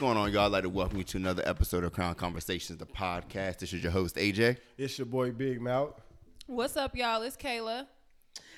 What's going on, y'all? I'd like to welcome you to another episode of Crown Conversations, the podcast. This is your host, AJ. It's your boy Big Mouth. What's up, y'all? It's Kayla.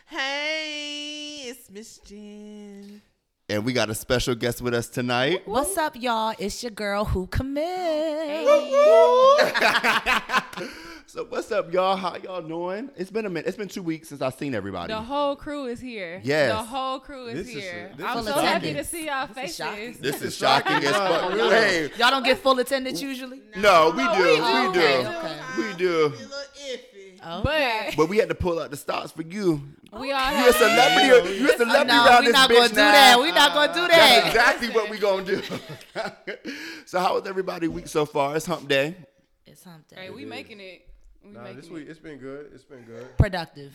Hey, it's Miss Jen. And we got a special guest with us tonight. What's up, y'all? It's your girl who commit. So what's up, y'all? How y'all doing? It's been a minute. It's been two weeks since I've seen everybody. The whole crew is here. Yes. The whole crew is This is a- here. this I'm is so a- happy to see y'all This is shocking. faces. This is shocking as fuck. Hey, Y'all don't get full attendance usually. no, we do, we we do. do, Okay, okay. we do. A little iffy. But But we had to pull out the stops for you. we all You a have celebrity. You a celebrity No, around we're this not gonna do now. that. We're not gonna do That's that. exactly what we gonna do. so how was everybody week so far? It's hump day. It's something Hey, we making it. We Nah, this it. week it's been good. It's been good. productive.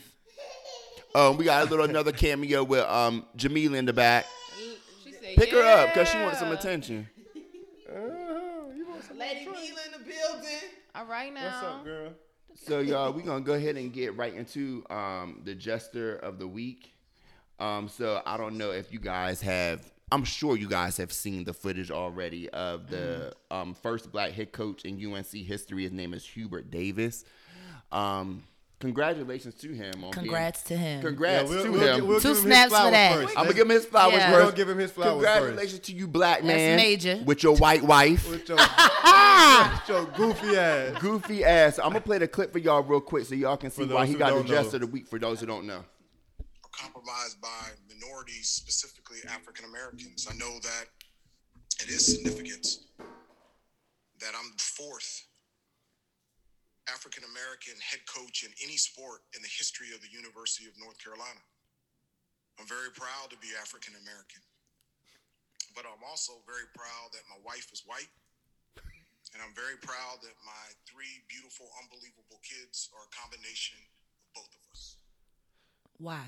Um, we got a little another cameo with um Jamila in the back. She said, Pick her up because she wants some attention. Uh-huh. You want some Lady Mila in the building. All right now. What's up, girl? So y'all, we gonna go ahead and get right into um the jester of the week. Um, so I don't know if you guys have. I'm sure you guys have seen the footage already of the um, first black head coach in UNC history. His name is Hubert Davis. Um, congratulations to him. On Congrats to him. Being, congrats we'll, to we'll, him. gi- we'll Two give him snaps for flowers that. first. I'm gonna give him his flowers Yeah. first. We'll give him his flowers Congratulations to you, black man. major. With your white wife. With your, with your goofy ass. Goofy ass. I'm gonna play the clip for y'all real quick so y'all can see For why those he who got the don't know. jester of the week. For those who don't know. Compromised by minorities, specifically African Americans. I know that it is significant that I'm the fourth African American head coach in any sport in the history of the University of North Carolina. I'm very proud to be African American, but I'm also very proud that my wife is white. And I'm very proud that my three beautiful, unbelievable kids are a combination of both of us. Why?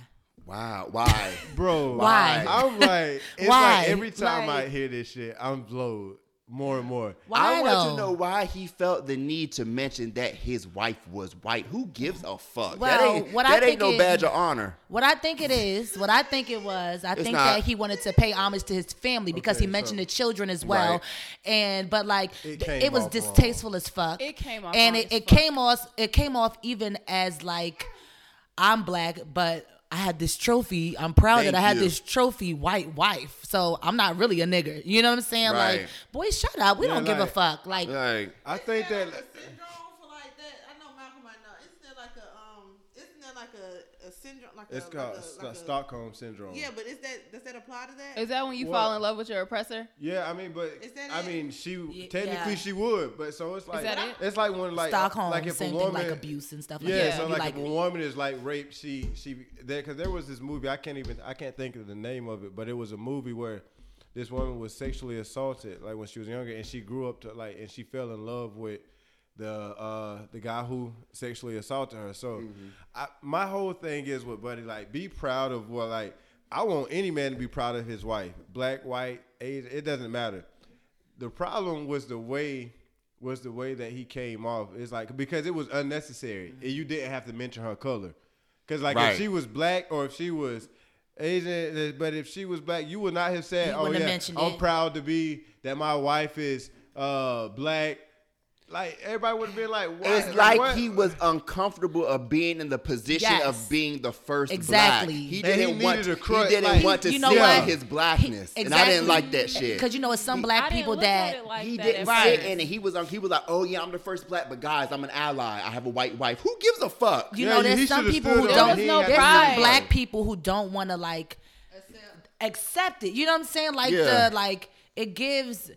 Wow. Why? Bro, Why? I'm like, it's Why? like every time Like- I hear this shit, I'm blowed more and more. Why I want though? to know why he felt the need to mention that his wife was white. Who gives a fuck? that Well, ain't, what I ain't think no it- badge of honor. What I think it is, what I think it was, I It's think not. that he wanted to pay homage to his family because Okay, he mentioned so- the children as well. Right. And but like It it, was off wrong. distasteful as fuck. It came off and it, it came off it came off even as like I'm black, but I had this trophy. I'm proud Thank that I had you. this trophy white wife. So I'm not really a nigger. You know what I'm saying? Right. Like, boy, shut up. We Yeah, don't give a fuck. Like Like, I think that a syndrome for like that. I know Malcolm might know. Isn't there like a um? Isn't there like a, a syndrome? Like it's a, called like a, Sto- like a- Stockholm syndrome. Yeah, but is that does that apply to that? Is that when you Well- fall in love with your oppressor? Yeah, I mean, but Is that I it? mean, she Yeah. technically she would, but so it's like that it? it's like when like Stockholm, like if same a thing woman like abuse and stuff like yeah, that. so like, like if a woman is like raped, she she there because there was this movie I can't even I can't think of the name of it, but it was a movie where this woman was sexually assaulted like when she was younger, and she grew up to like and she fell in love with the uh the guy who sexually assaulted her. So I, my whole thing is with Buddy like be proud of what like I want any man to be proud of his wife, black, white, Asian, it doesn't matter. The problem was the way was the way that he came off. It's like because it was unnecessary. And you didn't have to mention her color. Cause like Right. if she was black or if she was Asian, but if she was black, you would not have said, You "Oh yeah, I'm it. proud to be that my wife is uh black." Like everybody would have been like, what? it's like what? he was uncomfortable of being in the position Yes. of being the first Exactly. black. He And he didn't want. needed a he didn't like- want to You know see what? his blackness, He- and I didn't like that shit. Because you know, it's some He- black I people that like he that didn't at sit first. in it. He was on. He was like, "Oh yeah, I'm the first black, but guys, I'm an ally. I have a white wife. Who gives a fuck?" you Yeah, know, there's some people who don't. it. There was no there's pride. some black people who don't want to like accept it. You know what I'm saying? Like Yeah. the like it gives.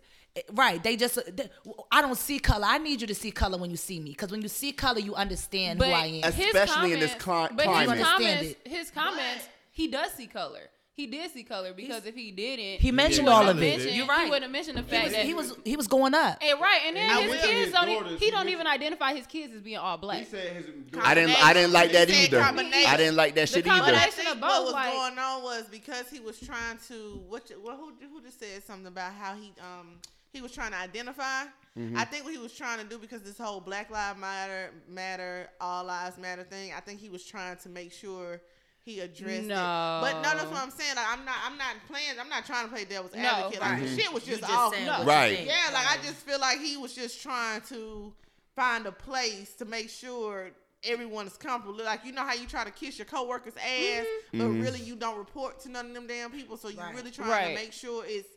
Right, they just. they- I don't see color. I need you to see color when you see me, because when you see color, you understand But who I am. As- his Especially in this comments- cli- but climate. his understand comments, his comments, he does see color. He did see color because if he didn't, He mentioned wouldn't all of it. You're right. He wouldn't have mentioned the He fact was, that he was he was going up. And right, and then I his kids his don't. Even, daughters, he he don't even identify his kids as being all He black. said his I didn't. I didn't like that either. I didn't like that The shit But I either. combination think of what was like- going on was because he was trying to what? you- Well, who who just said something about how he um he was trying to identify. Mm-hmm. I think what he was trying to do because this whole Black Lives Matter, Matter, All Lives Matter thing. I think he was trying to make sure he addressed No. it. But no, that's what I'm saying. Like I'm not I'm not playing I'm not trying to play devil's No. advocate. Like Right. the shit was just, just off. No. Right. Yeah, like I just feel like he was just trying to find a place to make sure everyone is comfortable. Like you know how you try to kiss your coworker's ass, but Mm-hmm. really you don't report to none of them damn people. So you Right. really trying Right. to make sure it's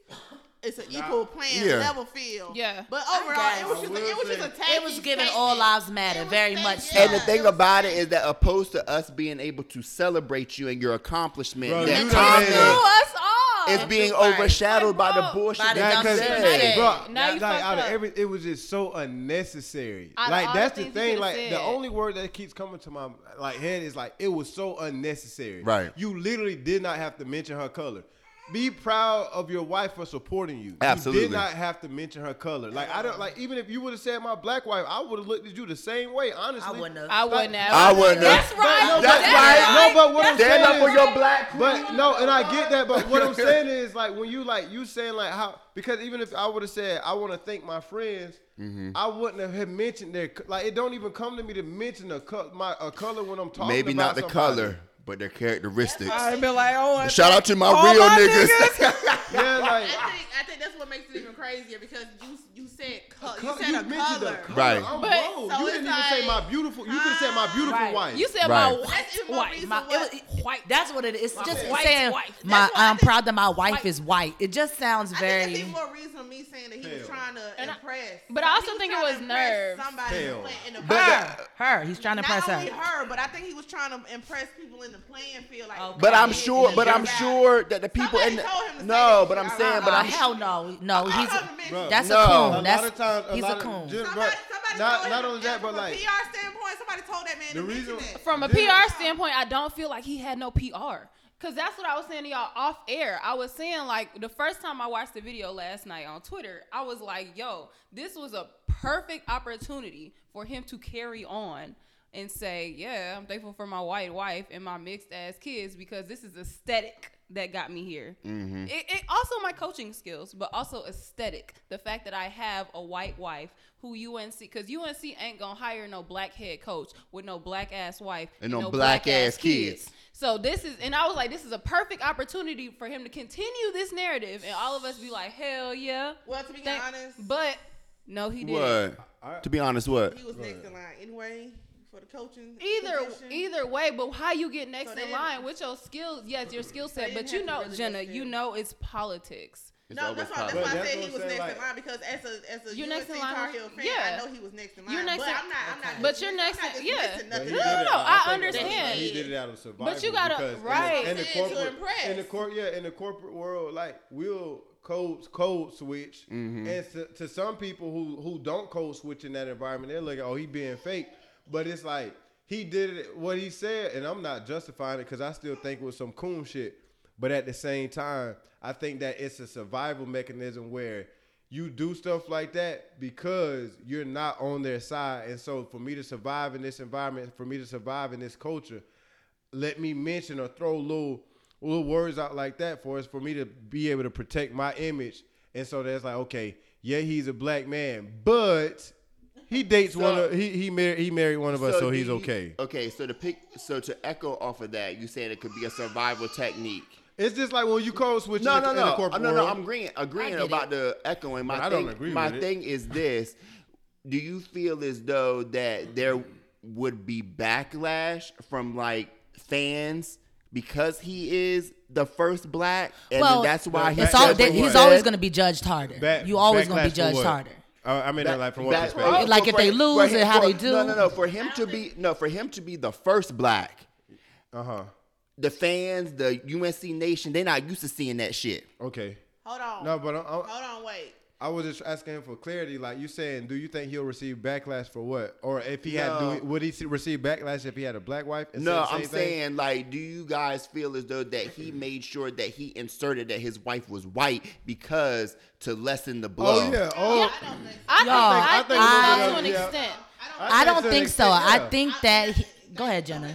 it's an equal playing Yeah. level field. Yeah. But overall, it was I just a, it was just a tacky It was giving all lives matter, very tacky- much so. And the thing it about it tacky. is that opposed to us being able to celebrate you and your accomplishment, Bro, that you comment done us all. Is being Right. overshadowed by the Like, bro, bullshit by the that dumb you shit said. you said. bro, Now you like fucked out of every, it was just so unnecessary. Out of like that's the the things you thing. Like said. the only word that keeps coming to my like head is like it was so unnecessary. Right. You literally did not have to mention her color. Be proud of your wife for supporting you. You Absolutely. did not have to mention her color. Like I don't like even if you would have said my black wife, I would have looked at you the same way. Honestly, I wouldn't have. I wouldn't have. I wouldn't have. That's right. No, That's but- right. No, but what I'm Stand saying up for is- your black queen. But no, and I get that. But what I'm saying is like when you like you saying like how because even if I would have said I want to thank my friends, Mm-hmm. I wouldn't have mentioned their like it don't even come to me to mention a co- my a color when I'm talking. Maybe about not the somebody. color, but their characteristics. I'd be like, oh, Shout out to my all real my niggas. Yeah, like I think I think that's what makes it even crazier because you you said co- you co- said a mentioned color. the Right. I'm But- wrong. so you didn't even say my beautiful. You could have said my beautiful Right. wife. You said Right. my That's white even more wife. reason My, it was, white. That's what it is. It's just White saying wife. my. I I'm think- proud that my wife White. is white. It just sounds I think that's very. even more reason for me saying that he was trying to And I- impress. but I also think it was to impress nerves. Somebody in the, Hell. play, in the But bar. Her. He's trying to Not impress only her. her, but I think he was trying to impress people in the playing field. Like, Okay. But I'm sure, but I'm sure that the people in the, told him to no, that but. I'm saying, but Uh, I'm hell no, no. I He's heard him mention Bruh. it. that's No. a A coon. lot That's of times, a he's lot a of coon. just- Somebody, somebody not not only that, and but from like a PR standpoint, somebody told that man The to reason- that. From a PR standpoint, I don't feel like he had no PR. Cause that's what I was saying to y'all off air. I was saying like the first time I watched the video last night on Twitter, I was like, "Yo, this was a perfect opportunity for him to carry on and say, yeah, I'm thankful for my white wife and my mixed ass kids because this is aesthetic that got me here. Mm-hmm. It, it also my coaching skills, but also aesthetic. The fact that I have a white wife who UNC, because UNC ain't gonna hire no black head coach with no black ass wife And no black-ass kids. So this is, and I was like, this is a perfect opportunity for him to continue this narrative, and all of us be like, hell yeah. Well, to be Thank- honest, but no, he didn't. what? To be honest, what? he was next in line anyway for the coaching. Either position. either way, but how you get next So in line with your skills? Yes, your skill set, but you know, really Jenna, you know it's politics. It's No, that's why, that's why I said he was I'm next saying, in line because as a as a You're UNC next in line Tar Heel fan, yeah. I know he was next in line. You're next but in- I'm not. I'm not. But you're next I'm not in- yeah. But nothing he No, no, no, out- I understand. He did it out of survival. But you gotta- because in the- right. in the, To corporate impress. in the cor- yeah in the corporate world, like we'll code code switch, Mm-hmm. and to, to some people who who don't code switch in that environment, they're like, oh, he being fake. But it's like he did it what he said, and I'm not justifying it because I still think it was some coon shit. But at the same time, I think that it's a survival mechanism where you do stuff like that because you're not on their side. And so for me to survive in this environment, for me to survive in this culture, let me mention or throw little little words out like that for us for me to be able to protect my image. And so that's like, okay, yeah, he's a black man, but he dates So- one of he he married he married one of us, so do he's you- okay. Okay, so to pick, so to echo off of that, you saying it could be a survival technique. It's just like when you code switch No, in, the, no, in the no, corporate no, no. I'm agreeing, agreeing get about the echoing. My I thing, don't agree my with thing is this: Do you feel as though that there would be backlash from like fans because he is the first black, and well, that's why he it's back- all, said that what he he's always going to be judged harder. Back- you always going to be judged harder. Uh, I mean, Back- like from what back- perspective? for- Like for if they him- lose for and him- how for- they do. No, no, no. For him to be no, for him to be the first black, Uh huh. the fans, the UNC nation, they're not used to seeing that shit. Okay. Hold on. No, but I'm, I'm, Hold on. Wait. I was just asking him for clarity. Like you saying, do you think he'll receive backlash for what? Or if he had, do he, would he receive backlash if he had a black wife? No, I'm same thing? saying like, do you guys feel as though that he made sure that he inserted that his wife was white because to lessen the blow? Oh yeah. Oh. I think, I Y'all, I think think, a little to bit an of- yeah. extent. I don't to an think so. extent, I yeah. think that. He, go ahead, Jenna.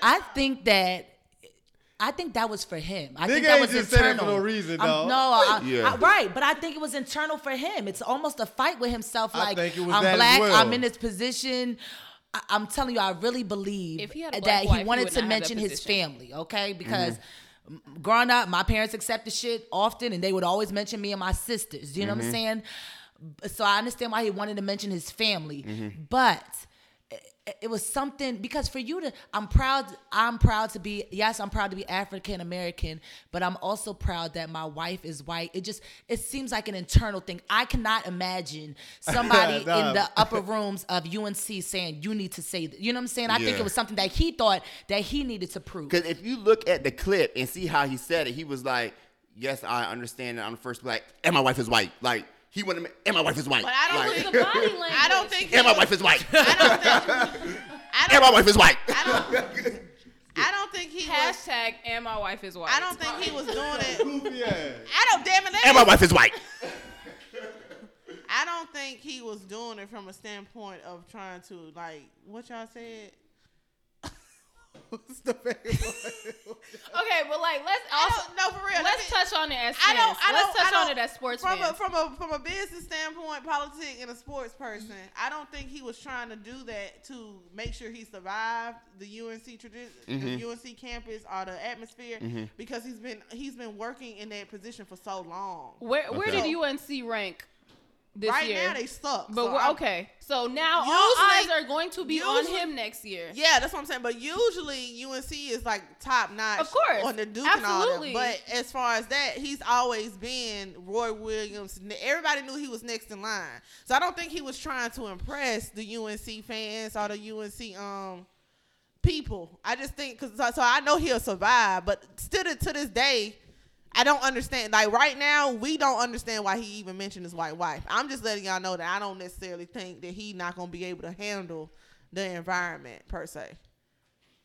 I think that. I think that was for him. I Nigga think that ain't was just said it for internal. no reason, I'm- No, I, Yeah. I- right, but I think it was internal for him. It's almost a fight with himself. I like think it was I'm that black. well. I'm in this position. I, I'm telling you, I really believe If he had that he wife, he wanted would to not have that mention his family, okay? Mm-hmm. Because m- growing up, my parents accepted shit often, and they would always mention me and my sisters. You know what I'm mm-hmm. saying? So I understand why he wanted to mention his family, mm-hmm. but it- was something because for you to i'm proud i'm proud to be yes i'm proud to be african american but i'm also proud that my wife is white. It just it seems like an internal thing. I cannot imagine somebody Nah. in the upper rooms of unc saying you need to say that you know what i'm saying? I think it was something that he thought that he needed to prove. Because if you look at the clip and see how he said it, he was like, "Yes, I understand that I'm the first black, and my wife is white." Like he wanted, to, and my wife is white. But I don't like, It's the body language. I don't think. and my he- wife is white. I don't think. I and don't. my wife is white. I don't. I don't think he was. Hashtag and my wife is white. I don't think he was doing it. Goofy. I don't. Damn it. and me- my wife is white. I don't think he was doing it from a standpoint of trying to like what y'all said. What's the favorite Okay, but like let's also don't know for real. Let let's me- touch on it as I don't. fans. I don't. let's touch I don't, on it as sports from fans. a from a from a business standpoint, politic and a sports person. I don't think he was trying to do that to make sure he survived the UNC tradition, the mm-hmm. UNC campus or the atmosphere mm-hmm. because he's been he's been working in that position for so long. where where Okay. did UNC rank this right year? now they suck. but so we're, okay, so now all Usually- eyes are going to be on him next year. Yeah, that's what I'm saying. But usually UNC is like top notch, Of course. on the Duke and all Absolutely. that. But as far as that, he's always been Roy Williams. Everybody knew he was next in line, so I don't think he was trying to impress the UNC fans or the UNC um people. I just think because so, so I know he'll survive, but still to this day. I don't understand. Like right now, we don't understand why he even mentioned his white wife. I'm just letting y'all know that I don't necessarily think that he not gonna be able to handle the environment per se.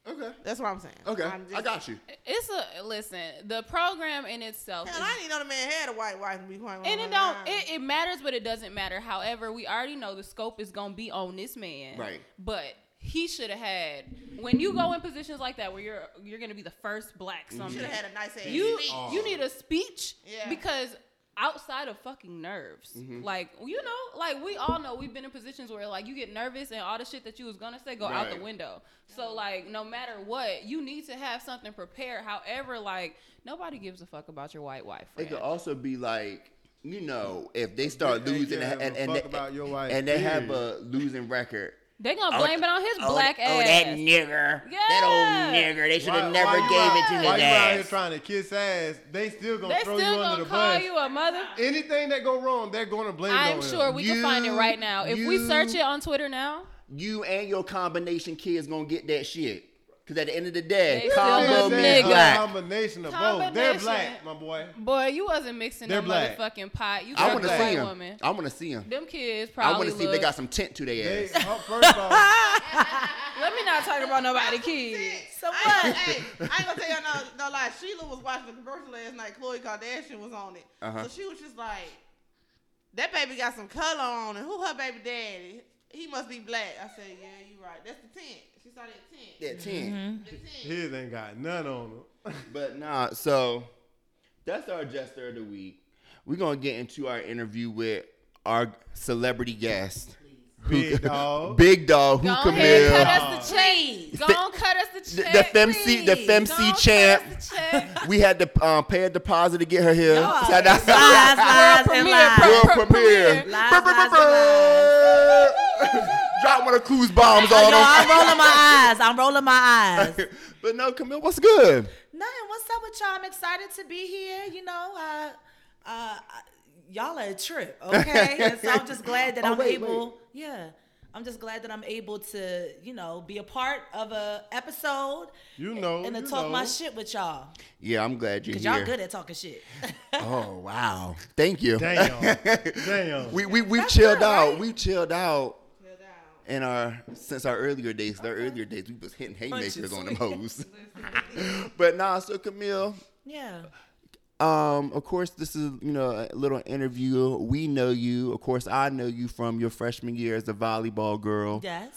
Okay. That's what I'm saying. Okay. I'm I got you. It's a listen. The program in itself, Hell, is- I didn't know the man had a white wife. To be quite and it don't. It, it matters, but it doesn't matter. However, we already know the scope is gonna be on this man. Right. But he should have had when you go in positions like that where you're you're gonna be the first black something. should have had a nice ass you speech. you need a speech Yeah. because outside of fucking nerves Mm-hmm. like you know like we all know we've been in positions where like you get nervous and all the shit that you was gonna say go out the window so like no matter what you need to have something prepared however like nobody gives a fuck about your white wife It could also be like, you know, if they start losing give and, a and, and, fuck they, about your wife, and they have a losing record. They gonna oh, blame it on his oh, black oh, ass Oh, that nigger. That old Yeah. nigger. They should have never why you gave out- it to Why his you out here trying to kiss ass? They still gonna they throw still you under the bus. They still gonna the call bus. you a mother Anything that go wrong, they're gonna blame it i'm on him. sure we can find it right now if we search it on twitter now You and your combination kids gonna get that shit. Cause at the end of the day, They combo means black. combination of both. They're black, my boy. Boy, you wasn't mixing They're no motherfucking pot. You I got want to white see him. woman. I want to see him. Them kids probably. I want to see if they got some tent to their ass. uh, first off, Let me not talk about nobody kids. so what ain't- hey, I ain't gonna tell y'all no, no lie. Sheila was watching the commercial last night. Khloe Kardashian was on it, Uh-huh. so she was just like, "That baby got some color on it. Who her baby daddy? He must be black." I said, "Yeah, you're right. That's the tent. She saw that tent. That tent. The tent. his ain't got none on him. But nah, so that's our jester of the week. We're gonna get into our interview with our celebrity guest. Big dog. Big dog, who Go Camille. cut us the check. please Go on, cut us the The, check. the FMC, the please. Go FMC champ. Cut us the check. We had to um, pay a deposit to get her here. Y'all So that's- lies, lies, and premiere, lies. World premiere. premiere. Lies, lies, and Drop one of Clues bombs Yo, on I'm rolling my eyes. I'm rolling my eyes. but no, Camille, what's good? Nothing. What's up with y'all? I'm excited to be here. You know, uh, uh, y'all are a trip, okay? And so I'm just glad that Oh, I'm wait, able. wait. Yeah. I'm just glad that I'm able to, you know, be a part of a episode You know, and to you talk know. my shit with y'all. Yeah, I'm glad you're Cause here. y'all good at talking shit. Oh wow, thank you. Damn. Damn. we we we That's chilled good, out. right? We chilled out Chill down. In our since our earlier days. Our earlier days, we was hitting haymakers Punches. on them hoes. but nah, so Camille, yeah. um, of course, this is you know a little interview. We know you. Of course, I know you from your freshman year as a volleyball girl. Yes.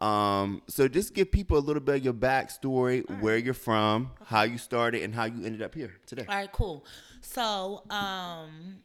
Um, so just give people a little bit of your backstory, where you're from, how you started, and how you ended up here today. All right, cool. So, um,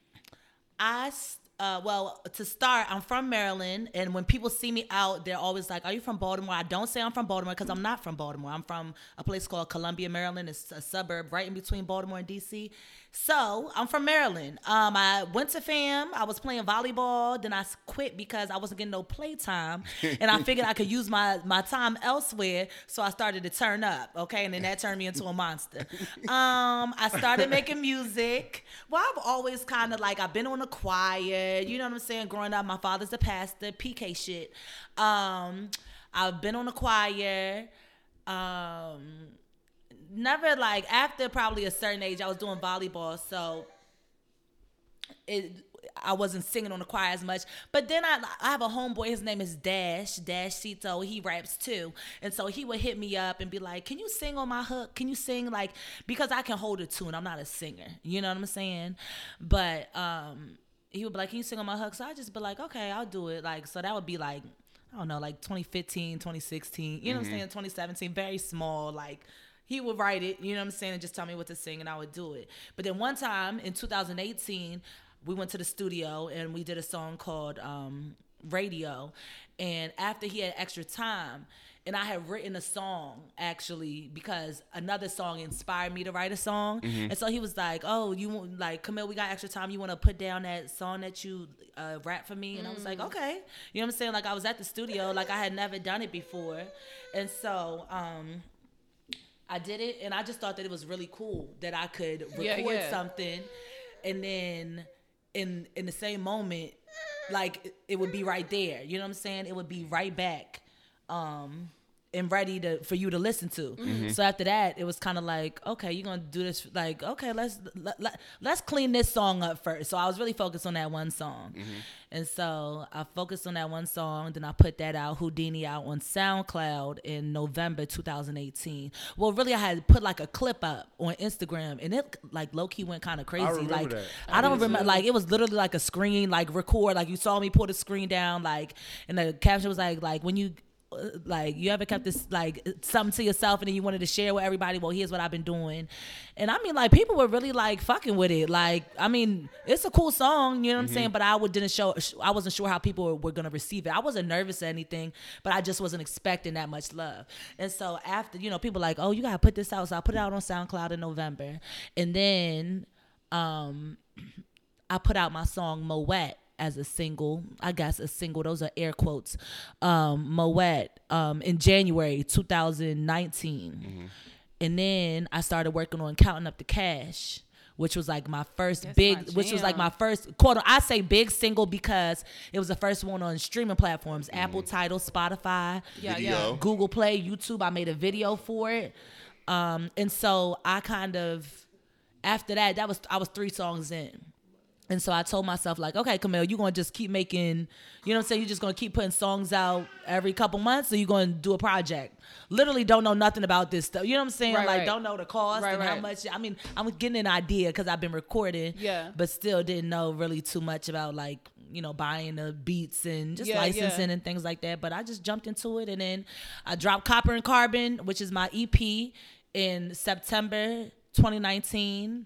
I s- Uh, well, to start, I'm from Maryland, and when people see me out, they're always like, "Are you from Baltimore?" I don't say I'm from Baltimore because I'm not from Baltimore. I'm from a place called Columbia, Maryland. It's a suburb right in between Baltimore and DC. So I'm from Maryland. Um, I went to FAM. I was playing volleyball. Then I quit because I wasn't getting no play time, and I figured I could use my my time elsewhere. So I started to turn up. Okay, and then that turned me into a monster. Um, I started making music. Well, I've always kind of like I've been on the choir. You know what I'm saying? Growing up, my father's a pastor. PK shit. Um, I've been on the choir. Um, never like after probably a certain age, I was doing volleyball, so it I wasn't singing on the choir as much. But then I I have a homeboy, his name is Dash, Dash Cito. He raps too. And so he would hit me up and be like, Can you sing on my hook? Can you sing like because I can hold a tune. I'm not a singer. You know what I'm saying? But um he would be like, Can you sing on my hook? So I just be like, Okay, I'll do it. Like so that would be like I don't know, like 2015, 2016, you know what I'm saying? 2017, very small, like he would write it, you know what I'm saying, and just tell me what to sing and I would do it. But then one time in 2018, we went to the studio and we did a song called um, Radio. And after he had extra time, and I had written a song actually because another song inspired me to write a song. And so he was like, "Oh, you want like Camille? We got extra time. You want to put down that song that you uh, rap for me?" And I was like, "Okay." You know what I'm saying? Like I was at the studio, like I had never done it before, and so um, I did it, and I just thought that it was really cool that I could record Yeah, yeah. something, and then in in the same moment, like it- it would be right there. You know what I'm saying? It would be right back, um, and ready to for you to listen to. Mm-hmm. So after that, it was kind of like, okay, you're gonna do this. Like, okay, let's let, let, let's clean this song up first. So I was really focused on that one song, and so I focused on that one song. Then I put that out, Houdini, out on SoundCloud in November 2018. Well, really, I had put like a clip up on Instagram, and it like low key went kind of crazy. remember like that. I don't remember, like it was literally like a screen, like record, like you saw me pull the screen down, like, and the caption was like, like when you. Uh, Like you ever kept this like something to yourself and then you wanted to share with everybody. Well, here's what I've been doing, and I mean like people were really like fucking with it. Like I mean it's a cool song, you know what I'm saying. But I would didn't show. I wasn't sure how people were, were gonna receive it. I wasn't nervous or anything, but I just wasn't expecting that much love. And so after you know people like oh you gotta put this out, so I put it out on SoundCloud in November, and then um I put out my song Moet as a single. I guess a single. Those are air quotes. Um, Moet um, in January 2019, and then I started working on counting up the cash. Which was like my first That's big, my which was like my first quote. I say big single because it was the first one on streaming platforms: Apple, Tidal, Spotify, Yeah, yeah. Google Play, YouTube. I made a video for it. Um, and so I kind of after that, that was I was three songs in. And so I told myself, like, okay, Camille, you're gonna just keep making, you know what I'm saying? You're just gonna keep putting songs out every couple months, or you're gonna do a project. Literally don't know nothing about this stuff. You know what I'm saying? Right, like right. don't know the cost Right, and how much I mean, I'm getting an idea because I've been recording. Yeah. But still didn't know really too much about like, you know, buying the beats and just Yeah, licensing yeah. and things like that. But I just jumped into it and then I dropped Copper and Carbon, which is my EP in September 2019.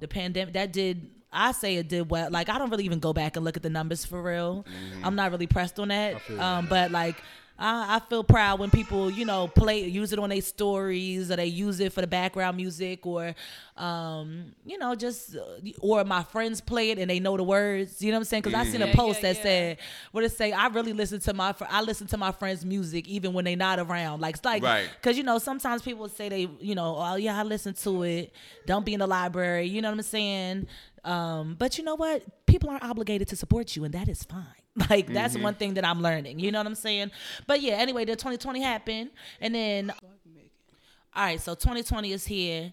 The pandemic that did I say it did well. Like I don't really even go back and look at the numbers for real. I'm not really pressed on that. Um, but like I, I feel proud when people, you know, play use it on their stories or they use it for the background music or, um, you know, just uh, or my friends play it and they know the words. You know what I'm saying? Because I seen a post yeah, that yeah. said, "What it say? I really listen to my I listen to my friends' music even when they not around. Like it's like Right. because you know sometimes people say they you know oh yeah I listen to it. Don't be in the library. You know what I'm saying? Um, but you know what? People aren't obligated to support you, and that is fine. Like that's mm-hmm. one thing that I'm learning. You know what I'm saying? But yeah. Anyway, the 2020 happened, and then all right. So 2020 is here.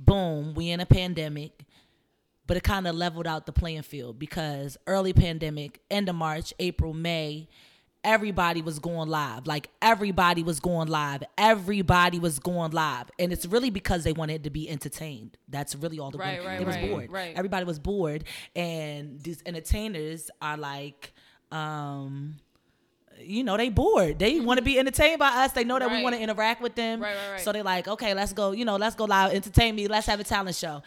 Boom. We in a pandemic but it kind of leveled out the playing field because early pandemic, end of March, April, May, everybody was going live. Like everybody was going live. Everybody was going live. And it's really because they wanted to be entertained. That's really all the Right, word. right, They was right, bored. right. Everybody was bored. And these entertainers are like, um, you know, they bored. They want to be entertained by us. They know that we want to interact with them. Right, right, right. So they're like, okay, let's go, you know, let's go live, entertain me, let's have a talent show.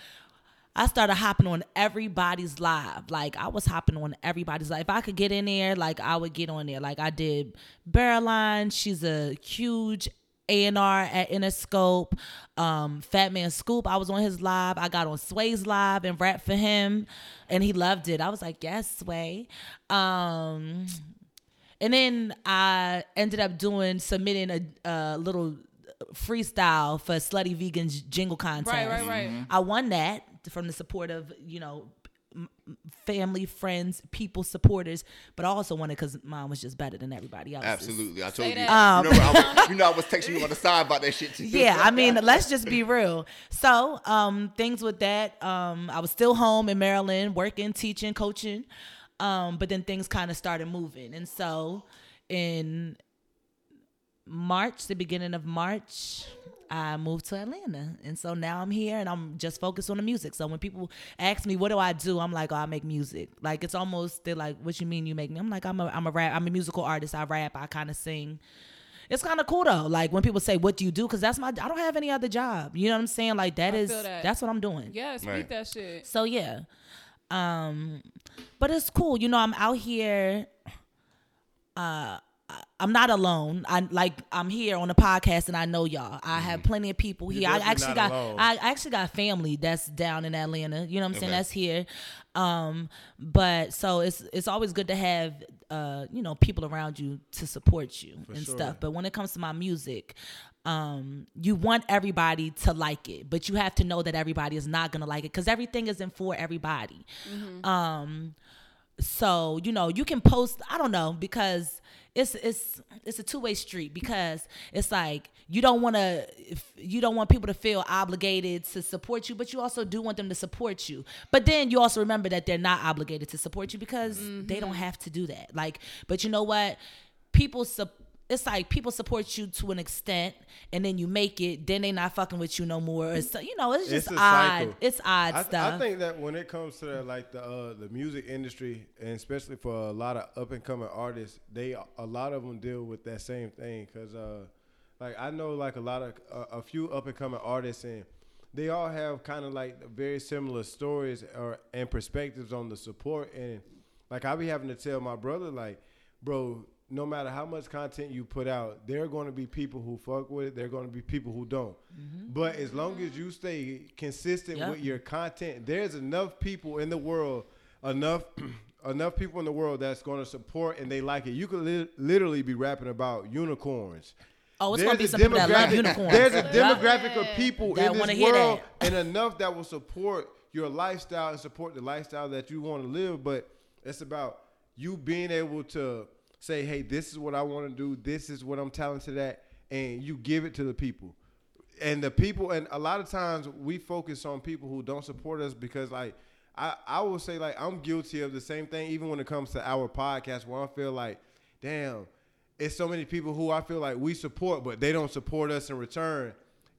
I started hopping on everybody's live. Like I was hopping on everybody's live. If I could get in there, like I would get on there. Like I did Barreline. She's a huge A&R at Interscope. Um, Fat Man Scoop, I was on his live. I got on Sway's live and rap for him, and he loved it. I was like, yes, Sway. Um, and then I ended up doing submitting a, a little freestyle for Slutty Vegan's jingle contest. Right, right, right. Mhm. I won that from the support of you know m- m- family, friends, people, supporters, but I also wanted because mine was just better than everybody else. Absolutely, I told you. Um, you, know, I was, you know, I was texting you on the side about that shit too. yeah, I mean, let's just be real. So, um, things with that, um, I was still home in Maryland, working, teaching, coaching, um, but then things kind of started moving, and so in March, the beginning of March. I moved to Atlanta, and so now I'm here, and I'm just focused on the music. So when people ask me, "What do I do?" I'm like, "Oh, I make music." Like it's almost they're like, "What you mean you make me?" I'm like, "I'm a I'm a rap. I'm a musical artist. I rap. I kind of sing." it's kind of cool though. Like when people say, "What do you do?" Because that's my. I don't have any other job. You know what I'm saying? Like that I is that. that's what I'm doing. Yeah, speak Right. that shit. So yeah, um, but it's cool. You know, I'm out here. Uh, I- I'm not alone. I like I'm here on the podcast, and I know y'all. I have plenty of people here. I actually got alone. I actually got family that's down in Atlanta. You know what I'm saying? Okay. That's here. Um, but so it's it's always good to have uh you know people around you to support you and sure. stuff. But when it comes to my music, um, you want everybody to like it, but you have to know that everybody is not gonna like it because everything isn't for everybody. Um, so you know you can post. I don't know because it's it's it's a two way street because it's like you don't want to you don't want people to feel obligated to support you, but you also do want them to support you. But then you also remember that they're not obligated to support you because they don't mm-hmm. have to do that. Like, but you know what? People sup it's like people support you to an extent, and then you make it, then they not fucking with you no more. It's you know, it's just It's odd. cycle. It's odd I, stuff. I think that when it comes to that, like the uh, the music industry, and especially for a lot of up and coming artists, they a lot of them deal with that same thing. Cause uh, like I know like a lot of uh, a few up and coming artists, and they all have kind of like very similar stories or and perspectives on the support. And like I be having to tell my brother, like, bro, no matter how much content you put out, there are going to be people who fuck with it. There are going to be people who don't. Mm-hmm. But as long as you stay consistent Yep. with your content, there's enough people in the world, enough enough people in the world that's going to support and they like it. You could li- literally be rapping about unicorns. Oh, it's gonna be There's a some people that love demographic- unicorns. There's a demographic of people That in this world that. and enough that will support your lifestyle and support the lifestyle that you want to live. But it's about you being able to say, "Hey, this is what I want to do. This is what I'm talented at," and you give it to the people. And the people, and a lot of times we focus on people who don't support us because, like, I I will say, like, I'm guilty of the same thing. Even when it comes to our podcast, where I feel like, damn, it's so many people who I feel like we support, but they don't support us in return.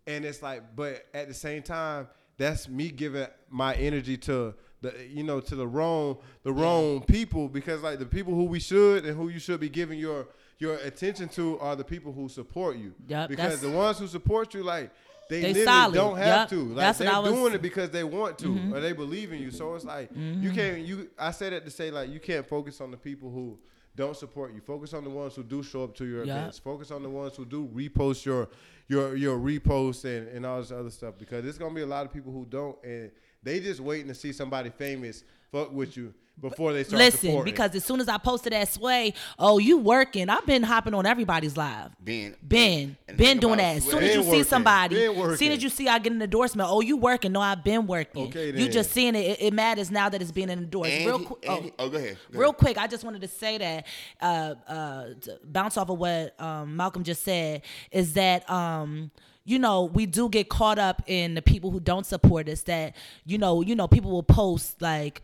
And it's like, but at the same time, that's me giving my energy to the you know to the wrong the wrong people because like the people who we should and who you should be giving your your attention to are the people who support you. Yep, because the ones who support you like they, They literally don't have Yep. to. Like That's they're was- Mm-hmm. doing it because they want to or they believe in you. So it's like you can't you I say that to say like you can't focus on the people who don't support you. Focus on the ones who do show up to your Yeah. events. Focus on the ones who do repost your your your reposts and, and all this other stuff because there's gonna be a lot of people who don't and they just waiting to see somebody famous fuck with you before they start Listen, supporting. because as soon as I posted that sway, oh, you working? I've been hopping on everybody's live. Ben, Been, and been doing that. As soon as you Been see somebody, Been soon as you see I get an endorsement, oh, you working? No, I've been working. Okay, you just seeing it. It, it matters now that it's being endorsed. And Real he- quick. Oh, oh, go ahead, go Real ahead. quick, I just wanted to say that uh, uh, to bounce off of what um, Malcolm just said is that. Um, you know, we do get caught up in the people who don't support us. That you know, you know, people will post like,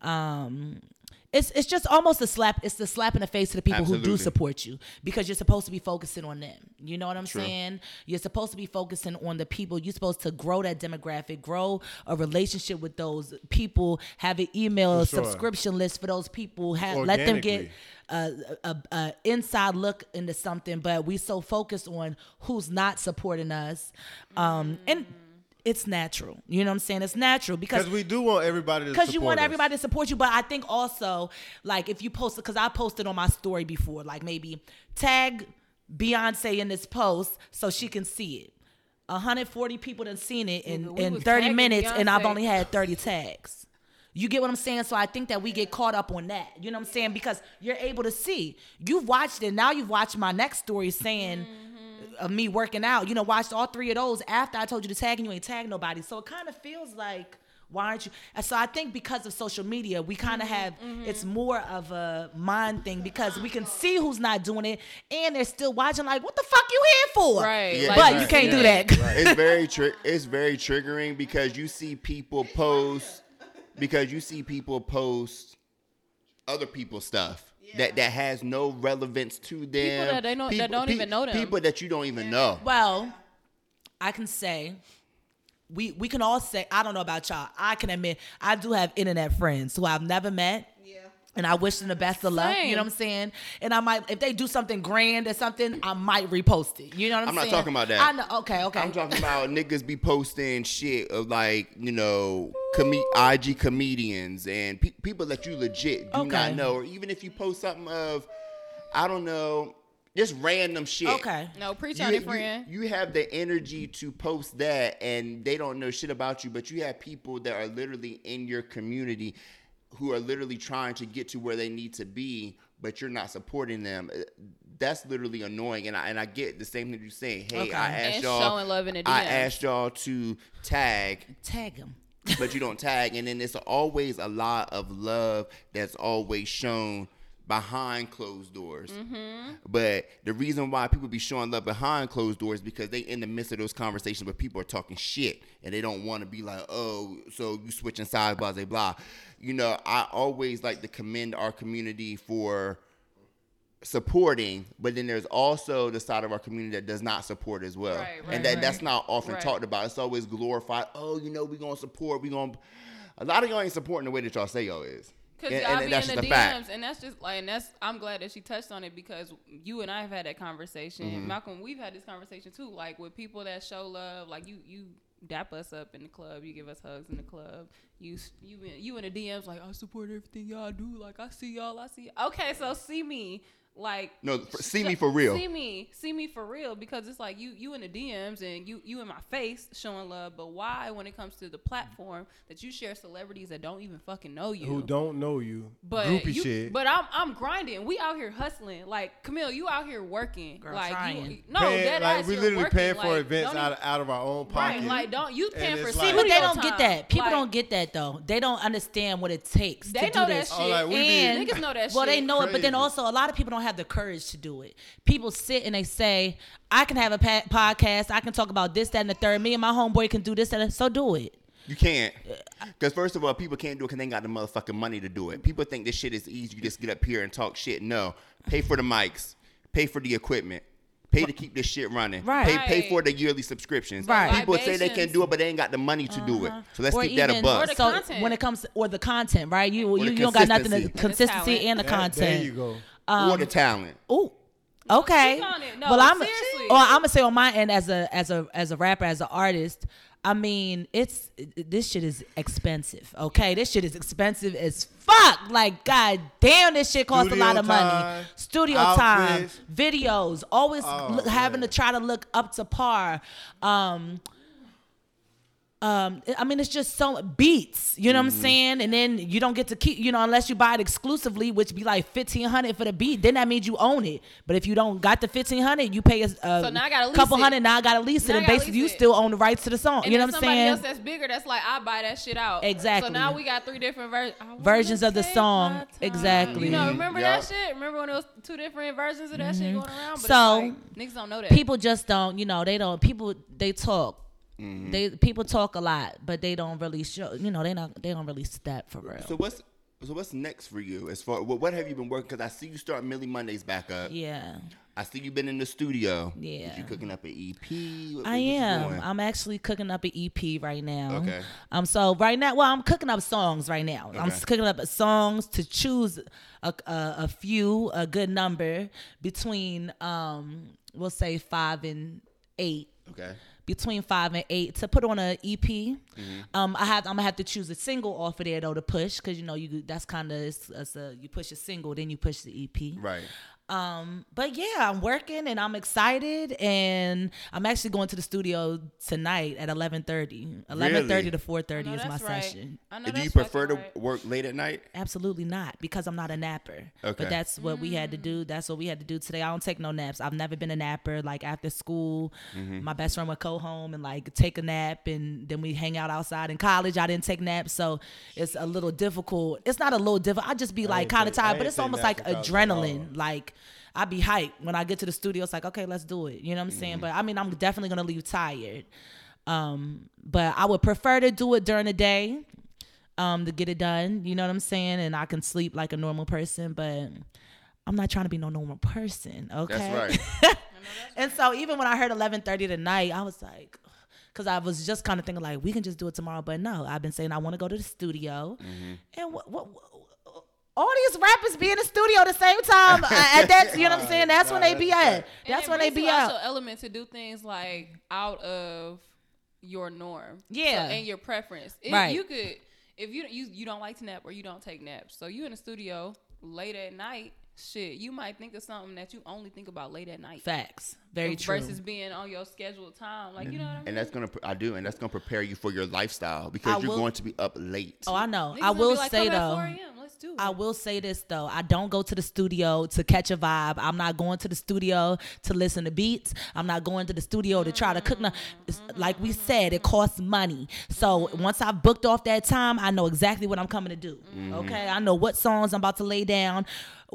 um, it's it's just almost a slap. It's the slap in the face to the people who do support you because you're supposed to be focusing on them. You know what I'm saying? You're supposed to be focusing on the people. You're supposed to grow that demographic, grow a relationship with those people, have an email sure. subscription list for those people. Have, let them get. A, a, a inside look into something. But we so focused on who's not supporting us, um, and it's natural. You know what I'm saying? It's natural because Because we do want everybody to because you want us. everybody to support you. But I think also, like, if you post it, because I posted on my story before, like maybe tag Beyonce in this post so she can see it. 140 people done seen it in, Nigga, in 30 tagging minutes, and I've only had 30 tags. You get what I'm saying? So I think that we get caught up on that. You know what I'm saying? Because you're able to see. You've watched it. Now you've watched my next story saying Mm-hmm. of me working out. You know, watched all three of those after I told you to tag and you ain't tag nobody. So it kind of feels like why aren't you? And so I think because of social media, we kind Mm-hmm, of have it's more of a mind thing because we can see who's not doing it and they're still watching. Like, what the fuck you here for? Right. Yeah, like- But you can't do Yeah. that. it's very tri- it's very triggering because you see people post because you see people post other people's stuff that that has no relevance to them. People that they don't- that don't even know them. People that you don't even know. Well, I can say we we can all say I don't know about y'all. I can admit I do have internet friends who I've never met. Yeah. And I wish them the best of luck. You know what I'm saying? And I might, if they do something grand or something, I might repost it. You know what I'm, saying? I'm not talking about that. I know. Okay, okay. I'm talking about niggas be posting shit of like you know com- IG comedians and pe- people that you legit do Okay. not know, or even if you post something of I don't know, just random shit. Okay. No, preach you, on it, you- friend. You, have the energy to post that, and they don't know shit about you, but you have people that are literally in your community who are literally trying to get to where they need to be, but you're not supporting them. Uh, That's literally annoying, and I and I get the same thing you're saying. Hey, Okay. I asked And y'all. showing love in the I DMs. asked y'all to tag Tag them. but you don't tag. And then it's always a lot of love that's always shown behind closed doors. Mm-hmm. But the reason why people be showing love behind closed doors because they in the midst of those conversations where people are talking shit and they don't want to be like, oh, so you switching sides, blah, blah, blah. You know, I always like to commend our community for supporting, but then there's also the side of our community that does not support as well. Right, right, and that, right. that's not often talked about. It's always glorified. Oh, you know, we gonna support. We gonna. A lot of y'all ain't supporting the way that y'all say y'all is. Cause And- y'all and be that's in just the a fact. DMs, and that's just like, and that's. I'm glad that she touched on it because you and I have had that conversation. Mm-hmm. Malcolm, we've had this conversation too. Like with people that show love, like you, you dap us up in the club, you give us hugs in the club. You, you, in- you in the DMs like I support everything y'all do. Like I see y'all, I see. Okay, so see me, like No, f- see me for real. See me, see me for real because it's like you, you in the DMs and you, you in my face showing love. But why, when it comes to the platform, that you share celebrities that don't even fucking know you, Who don't know you? but groupie you, shit. But I'm I'm grinding. We out here hustling. Like Camille, you out here working. Girl, like you, trying. no, Paying- dead like ass, we literally working. paying for Like, events out of, out of our own pocket. Right, like don't you paying And for See, like- but they don't get that. People Like, don't get that though. They don't understand what it takes They to do know this. that shit. Oh, like, we and Niggas know that well, they shit. know it, but then also a lot of people don't have the courage to do it. People sit and they say, "I can have a pa- podcast. I can talk about this, that, and the third. Me and my homeboy can do this, that, and so do it." You can't. Because first of all, people can't do it because they ain't got the motherfucking money to do it. People think this shit is easy. You just get up here and talk shit. No. Pay for the mics. Pay for the equipment. Pay to keep this shit running. Right. Pay, pay for the yearly subscriptions. Right. People say they can Libations. do it, but they ain't got the money to do it. Uh-huh. So let's Or keep that a even- buzz. Or so content. when it comes to, or the content, right? You Or you, you don't got nothing to consistency. consistency talent. and the That- content. There you go. Um, or the talent. Ooh. Okay. Speak. No, well, I'm seriously. Or I'm gonna say on my end as a as a as a rapper as an artist. I mean, it's this shit is expensive. Okay, this shit is expensive as fuck. Like, god damn, this shit costs a lot of money. time, Studio time, videos, always Oh, look, having to try to look up to par. Um, um, I mean, it's just so beats, you know what I'm Mm-hmm. saying? And then you don't get to keep, you know, unless you buy it exclusively, which be like fifteen hundred for the beat. Then that means you own it. But if you don't got the fifteen hundred, you pay a, a So now I gotta lease couple it. hundred. Now I gotta lease Now it, and gotta basically lease you it. still own the rights to the song. And you know what I'm saying? somebody else that's bigger that's like I buy that shit out. Exactly. So now we got three different ver- Versions of the song. Exactly. You know, remember Yeah. that shit? Remember when it was two different versions of that shit going around? But So, like, niggas don't know that. people just don't, you know, they don't. People they talk. Mm-hmm. They people talk a lot, but they don't really show. You know, they not they don't really step for real. So what's so what's next for you? As far what, what have you been working? Because I see you start Millie Mondays back up. yeah. I see you've been in the studio. Yeah. Is you cooking up an EP? What- I am. I'm actually cooking up an EP right now. Okay. Um. So right now, well, I'm cooking up songs right now. I'm cooking up songs to choose a, a a few, a good number between um, we'll say five and eight. Okay. Between five and eight to put on an EP. Mm-hmm. Um, I have I'm gonna have to choose a single off of there though to push because you know you that's kind of you push a single then you push the EP. Right. Um, but yeah, I'm working and I'm excited and I'm actually going to the studio tonight at 11:30. 11:30 to 4:30 is my right. session. Do you that's prefer to right. work late at night? Absolutely not, because I'm not a napper. Okay. But that's what we had to do. That's what we had to do today. I don't take no naps. I've never been a napper. Like after school, Mm-hmm. my best friend would go home and like take a nap, and then we hang out outside. In college, I didn't take naps, so it's a little difficult. It's not a little difficult. I just be like kind of tired, but it's almost like in college at all. adrenaline. Like I be hyped when I get to the studio. It's like okay, let's do it. You know what I'm Mm-hmm. saying? But I mean, I'm definitely gonna leave tired. Um, but I would prefer to do it during the day um to get it done. You know what I'm saying? And I can sleep like a normal person, but I'm not trying to be no normal person. Okay. That's right. And so even when I heard 11:30 tonight, I was like, because I was just kind of thinking like we can just do it tomorrow, but no, I've been saying I want to go to the studio, Mm-hmm. and what, what, all these rappers be in the studio at the same time. uh, at that, you know what I'm saying? That's when they be at. That's when they be you also out. element to do things like out of your norm. Yeah. So, and your preference. It, Right. You could if you you you don't like to nap or you don't take naps. So you in the studio late at night, shit, you might think of something that you only think about late at night. Facts. Very true. Versus being on your scheduled time. Like you know what I mean? and that's gonna I do, and that's gonna prepare you for your lifestyle I because you're will- going to be up late. Oh, I know. Niggas I will be like, say "Come at though. 4 a.m., Let's do it. I will say this though. I don't go to the studio to catch a vibe. I'm not going to the studio to listen to beats. I'm not going to the studio to try to cook. No, like we said, it costs money. So once I've booked off that time, I know exactly what I'm coming to do. Okay, I know what songs I'm about to lay down.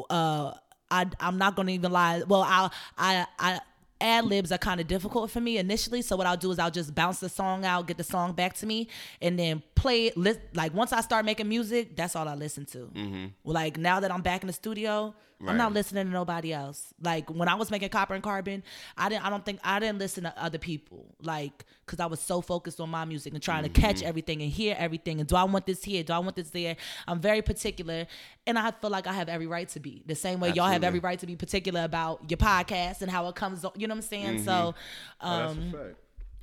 Uh, I I'm not gonna even lie. Well, I I I. Ad libs are kind of difficult for me initially, so what I'll do is I'll just bounce the song out, get the song back to me, and then play it. Lis- like once I start making music, that's all I listen to. Mm-hmm. Like now that I'm back in the studio, I'm not listening to nobody else. Like when I was making Copper and Carbon, I didn't. I don't think I didn't listen to other people. Like because I was so focused on my music and trying to catch everything and hear everything. And do I want this here? Do I want this there? I'm very particular, and I feel like I have every right to be the same way y'all have every right to be particular about your podcast and how it comes. on- You know what I'm saying? So. Oh, that's Um, a fact.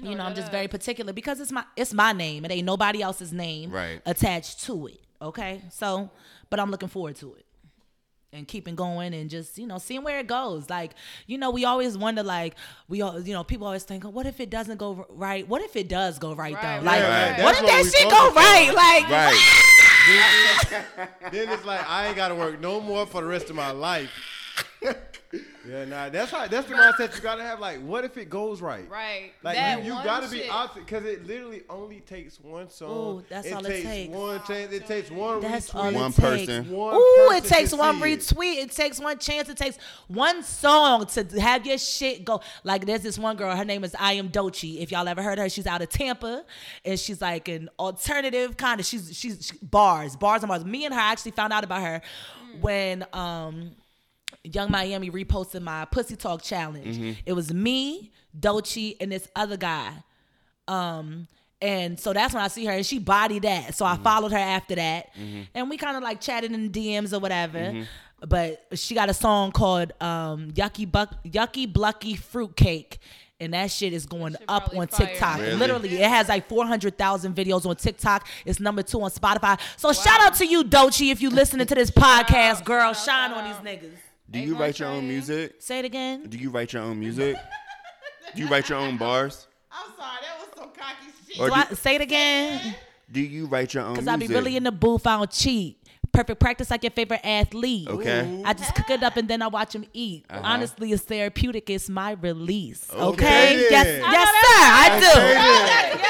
you know, I'm just very particular because it's my it's my name. It ain't nobody else's name Right. attached to it. Okay, so but I'm looking forward to it and keeping going and just you know seeing where it goes. Like you know, we always wonder like we all you know people always think, oh, what if it doesn't go right? What if it does go right, Right, though? Like right. what That's if what that shit go focus right? Like Right. then it's like I ain't gotta work no more for the rest of my life. yeah, nah, that's how that's the mindset you gotta have. Like, what if it goes right? right. Like that you, you gotta be shit. opposite because it literally only takes one song. Ooh, that's it all it takes takes. one chance. It takes one That's retweet. all it One takes. person. One Ooh, it takes one see it. retweet. It takes one chance. It takes one song to have your shit go. Like there's this one girl. Her name is I am Doechii. If y'all ever heard her, she's out of Tampa, and she's like an alternative kind of. She's she's she, bars, bars and bars. Me and her actually found out about her when um. Yung Miami reposted my Pussy Talk challenge. It was me, Dolce, and this other guy. Um, and so that's when I see her, and she bodied that. So I followed her after that, and we kind of like chatted in DMs or whatever. But she got a song called um, "Yucky Buck Yucky Blucky Fruitcake." And that shit is going shit up on fire. TikTok. Really? Literally, it has like 400,000 videos on TikTok. It's number two on Spotify. So shout out to you, Doechii, if you listening to this podcast, girl. shout Shine out, on these niggas. Do you write your own music? Say it again. Do you write your own music? Do you write your own bars? I'm sorry, that was some cocky shit. Or Do do, I, say it again. do you write your own music? Cause music? I be really in the booth. I don't cheat. Perfect practice like your favorite athlete. Okay. I just cook it up and then I watch him eat. Uh-huh. Honestly, it's therapeutic. It's my release. Okay. Okay, Yes, then. yes, sir. I do. Yeah.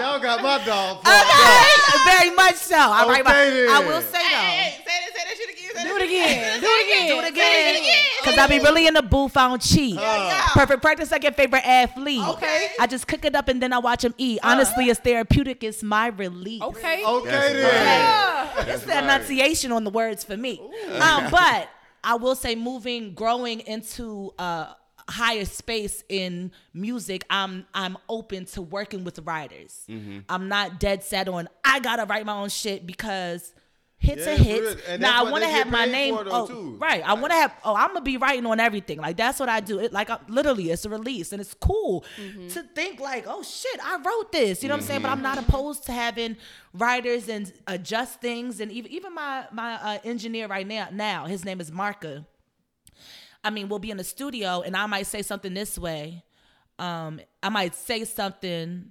Y'all got my dog. fucked Okay. Very much so. I write my. Okay, I will say Hey, though. hey, hey, say that, say that shit again. Do it again. Do it again. Do it Say that again. shit Cause I be really in the booth. I don't cheat. Yeah. Perfect practice like your favorite athlete. Okay. I just cook it up and then I watch him eat. Honestly, it's therapeutic. It's my release. Okay. Okay That's then. right. it's the enunciation on the words for me. Um, but I will say, moving, growing into a higher space in music, I'm I'm open to working with writers. I'm not dead set on I gotta write my own shit because hits Yeah, and it's hits. now I want to have my name. though, oh, too. right. I want to have. Oh, I'm gonna be writing on everything. Like that's what I do. It like I, literally, it's a release, and it's cool to think like, oh shit, I wrote this. You know what I'm saying? But I'm not opposed to having writers and adjust things, and even even my my uh, engineer right now. Now his name is Marka. I mean, we'll be in the studio, and I might say something this way. Um, I might say something.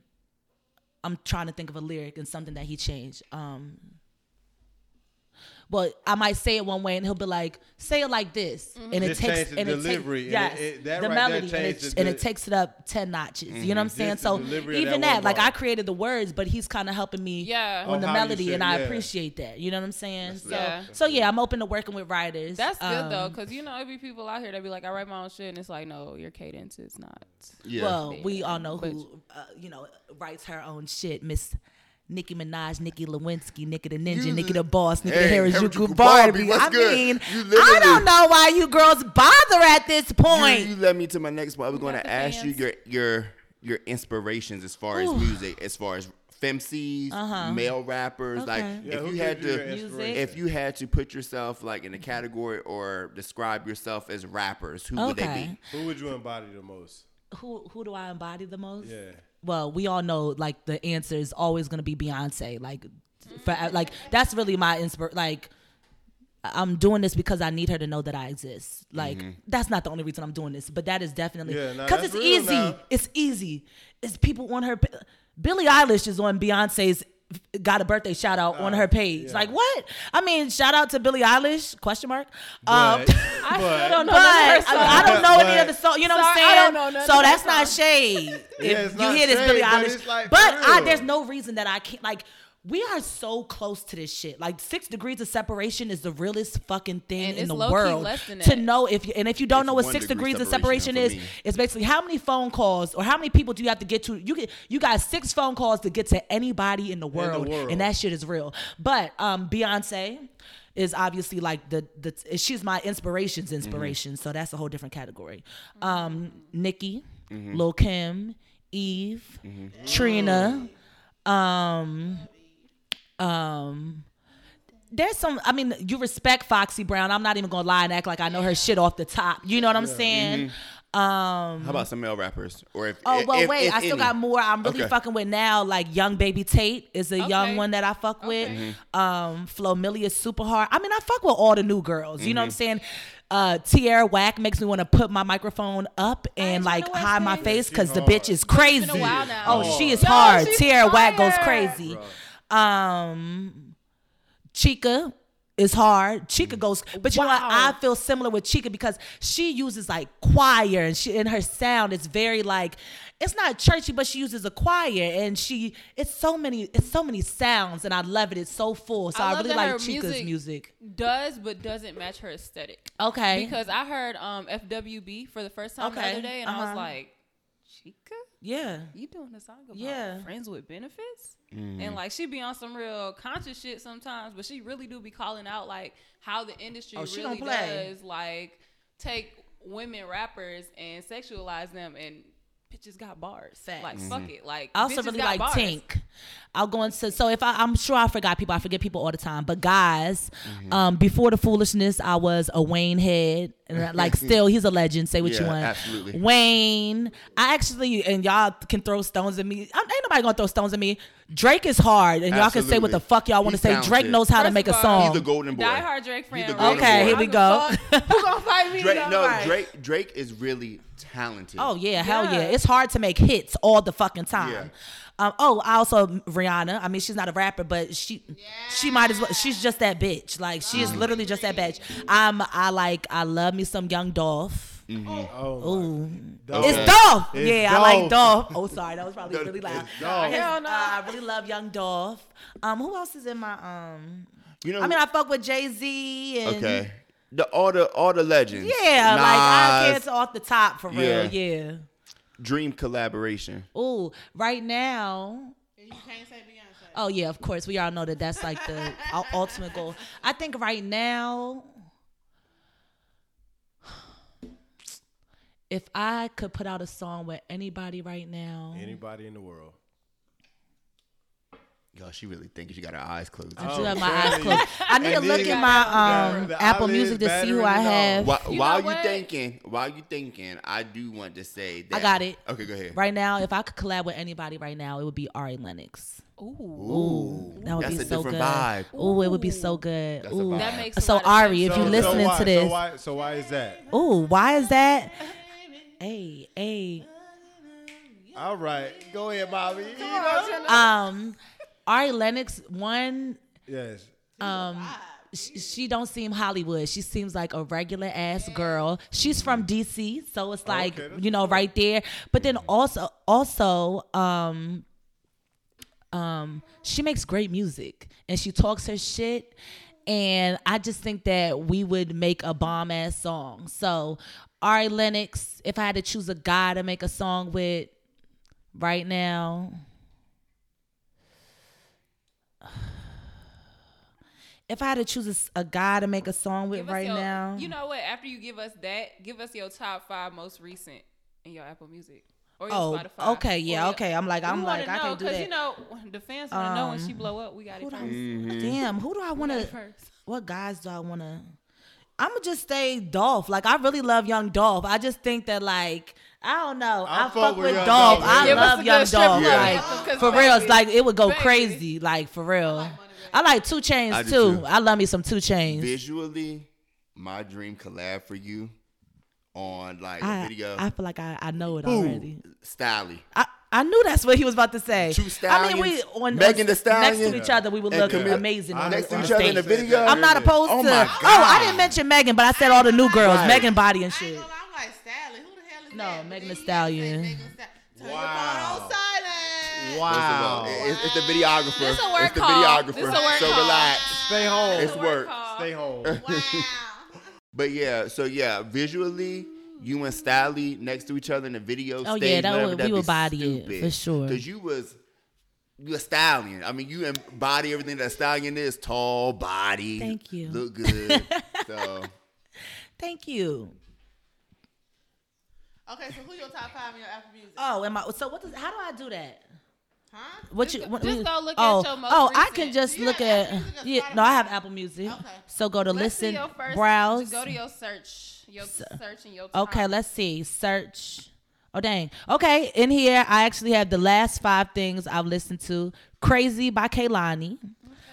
I'm trying to think of a lyric and something that he changed. Um, well, I might say it one way, and he'll be like, "Say it like this," and it Just takes change the and it delivery, takes yes, it- it- that the right there melody, and it, the- and it takes it up ten notches. You know what I'm saying? Just So even that that, like bar. I created the words, but he's kind of helping me Yeah. on Oh, the melody, should, and I yeah. appreciate that. You know what I'm saying? So, Yeah. so yeah, I'm open to working with writers. That's good though, Um, because you know, it be people out here that be like, I write my own shit, and it's like, no, your cadence is not. Yeah. Well, we all know who, uh, you know, writes her own shit, Miss Nicki Minaj, Nicki Lewinsky, Nicki the Ninja, You- Nicki the Boss, Nicki Hey, the Harajuku Harajuku Barbie. Barbie, what's I good? mean, You I don't know why you girls bother at this point. you led me to my next point. I was going to the ask you your your your inspirations as far as music, as far as femcs, male rappers. Like Uh-huh. Yeah, if who you had gives you your to, if you had to put yourself like in a category or describe yourself as rappers, who would they be? Who would you embody the most? Who who do I embody the most? Yeah. Well, we all know like the answer is always gonna be Beyonce. Like, for, uh, like that's really my inspir. Like, I'm doing this because I need her to know that I exist. Like, mm-hmm. that's not the only reason I'm doing this, but that is definitely Yeah, nah, because it's easy. now. It's easy. It's people on her. Billie Eilish is on Beyonce's. Got a birthday shout out on her page. yeah. Like what? I mean, shout out to Billie Eilish? Question mark. But, um, I but- still don't know but none of her I, I don't know any But- of the song. You know what I'm saying? I don't know none so of that's not songs. shade. if it's you not hear this Billie Eilish, it's like, but I, there's no reason that I can't like. We are so close to this shit. Like six degrees of separation is the realest fucking thing And in the world. To know if you and if you don't It's know what six degree degrees of separation separation is, me. it's basically how many phone calls or how many people do you have to get to? You get you got six phone calls to get to anybody in the world, world. and that shit is real. But um, Beyonce is obviously like the the she's my inspiration's inspiration, so that's a whole different category. Um, Nicki, Lil Kim, Eve, Trina, um, um. There's some. I mean, you respect Foxy Brown. I'm not even gonna lie and act like I know her shit off the top. You know what I'm saying? Um. How about some male rappers? Or if Oh well, if- wait. if I still any? got more. I'm really Okay. fucking with now. Like Young Baby Tate is a young one that I fuck with. Okay. Um, Flo Milli is super hard. I mean, I fuck with all the new girls. You know Mm-hmm. what I'm saying? Uh, Tierra Whack makes me want to put my microphone up and like tryna watch hide my face because the bitch is crazy. been a while now. Oh, she is Yo, hard. she's Tierra Whack goes fire. crazy. Um, Chika is hard. Chika goes, but you know what? I feel similar with Chika because she uses like choir and she in her sound is very like it's not churchy, but she uses a choir and she it's so many it's so many sounds and I love it. It's so full. So I I, really like Chika's music. music Does but doesn't match her aesthetic. Okay. Because I heard um FWB for the first time the other day, and I uh-huh. was like, Chika, yeah. you doing a song about Yeah. friends with benefits? Mm-hmm. And like she be on some real conscious shit sometimes, but she really do be calling out like how the industry Oh, really does like take women rappers and sexualize them and bitches got bars. Facts. Like Mm-hmm. fuck it. Like I also really got like bars. Tink. I'll go into so if I, I'm sure I forgot people, I forget people all the time. But guys, um, before the foolishness, I was a Wayne head, and like still, he's a legend. Say what you want, absolutely. Wayne. I actually and y'all can throw stones at me. I, ain't nobody gonna throw stones at me. Drake is hard, and y'all can say what the fuck y'all want to He's say. Drake knows how to First make a of all, song. He's the golden boy. Die hard Drake friend. the Okay, boy. here we go. don't give a fuck. Who gonna fight me? Drake, no, Right. Drake. Drake is really talented. Oh yeah, hell yeah. Yeah. It's hard to make hits all the fucking time. Yeah. Um, oh, I also Rihanna. I mean, she's not a rapper, but she she might as well. She's just that bitch. Like she is literally just that bitch. I'm I like I love me some Young Dolph. Oh, Ooh, Dolph. it's Dolph. It's yeah, I like Dolph. Dolph. Oh, sorry, that was probably really loud. It's Dolph. Hell no. uh, I really love Young Dolph. Um, who else is in my um? You know. I mean, I fuck with Jay Z and okay. The all the all the legends. yeah, like I Nas, can't off the top for Yeah. real. Yeah. Dream collaboration. Ooh, right now. You can't say Beyonce. Oh yeah, of course. We all know that that's like the ultimate goal. I think right now, if I could put out a song with anybody right now, Anybody in the world. Yo, she really thinking she got her eyes closed. I Oh, do have my eyes closed. I need to look then at my um Apple Music to see who I have. While, You while you what? thinking, while you thinking, I do want to say that I got it. Okay, go ahead. Right now, if I could collab with anybody right now, it would be Ari Lennox. Ooh. Ooh, That would that's be a so different good. vibe. Ooh, it would be so good. Ooh. That makes So Ari, sense. if you So- listening so why, to this, so why, so why is that? ooh, why is that? Hey, hey. All right, go ahead, Bobby. Um, Ari Lennox, one, Yes. um, sh- she don't seem Hollywood. She seems like a regular ass girl. She's from DC, so it's like okay, you know right there. But then also, also, um, um, she makes great music and she talks her shit. And I just think that we would make a bomb ass song. So Ari Lennox, if I had to choose a guy to make a song with right now. If I had to choose a guy to make a song with right your- now, You know what? After you give us that, give us your top five most recent in your Apple Music or your Spotify. Oh, Spotify. okay, yeah, or your- okay. I'm like, I'm wanna like, I know, can't do 'cause that. you know the fans want to know when she Um, blow up. We got it who I- Mm-hmm. damn, who do I want to? first. What guys do I want to? I'm gonna just stay Dolph. Like I really love Young Dolph. I just think that like I don't know. I, I fuck, fuck with, with Dolph. Dolph, I man. Give us love Young Dolph. club Like anthem, 'cause for real, it's like it would go baby. crazy. Like for real. I like Two I Chainz do too. too. I love me some Two Chainz. Visually, my dream collab for you on like a I, video. I feel like I, I know it Ooh, already. Styley. I, I knew that's what he was about to say. Two I mean, we Stallions, on, Megan on- Thee Stallion, next to each other, we would and look Camille- amazing. on Next to each other in the video? I'm not opposed Oh to. my Oh, I didn't mention Megan, but I said all the new girls, Right. Megan Body and I shit. ain't gonna lie, I'm like Stallion. Who the hell is No, that? Megan Then Thee you gotta say Stallion. Megan Stallion. Wow. your phone on silent. Wow. It's, it's the videographer. This a work it's the call. videographer. This a work so call. relax. Stay home. It's work. call. Stay home. Wow. But yeah, so yeah, visually, you and Styley next to each other in the video. Oh, stage, yeah, that whatever, would- that'd we be would body it, for sure. Cause you was you a stallion. I mean, you embody everything that a stallion is: tall, body. Thank you. Look good. so Thank you. Okay, so who your top five in your Apple Music? Oh, am I? So what does? How do I do that? Huh? What Just you? go- what, just go look at oh, your most Oh, I can just look at. Apple Music Yeah, no, I have Apple Music. Okay. So go to Let's see listen, your first, browse. Go to your search. Your search and your top. Okay, let's see. Search. Oh dang. Okay, in here I actually have the last five things I've listened to. Crazy by Kehlani.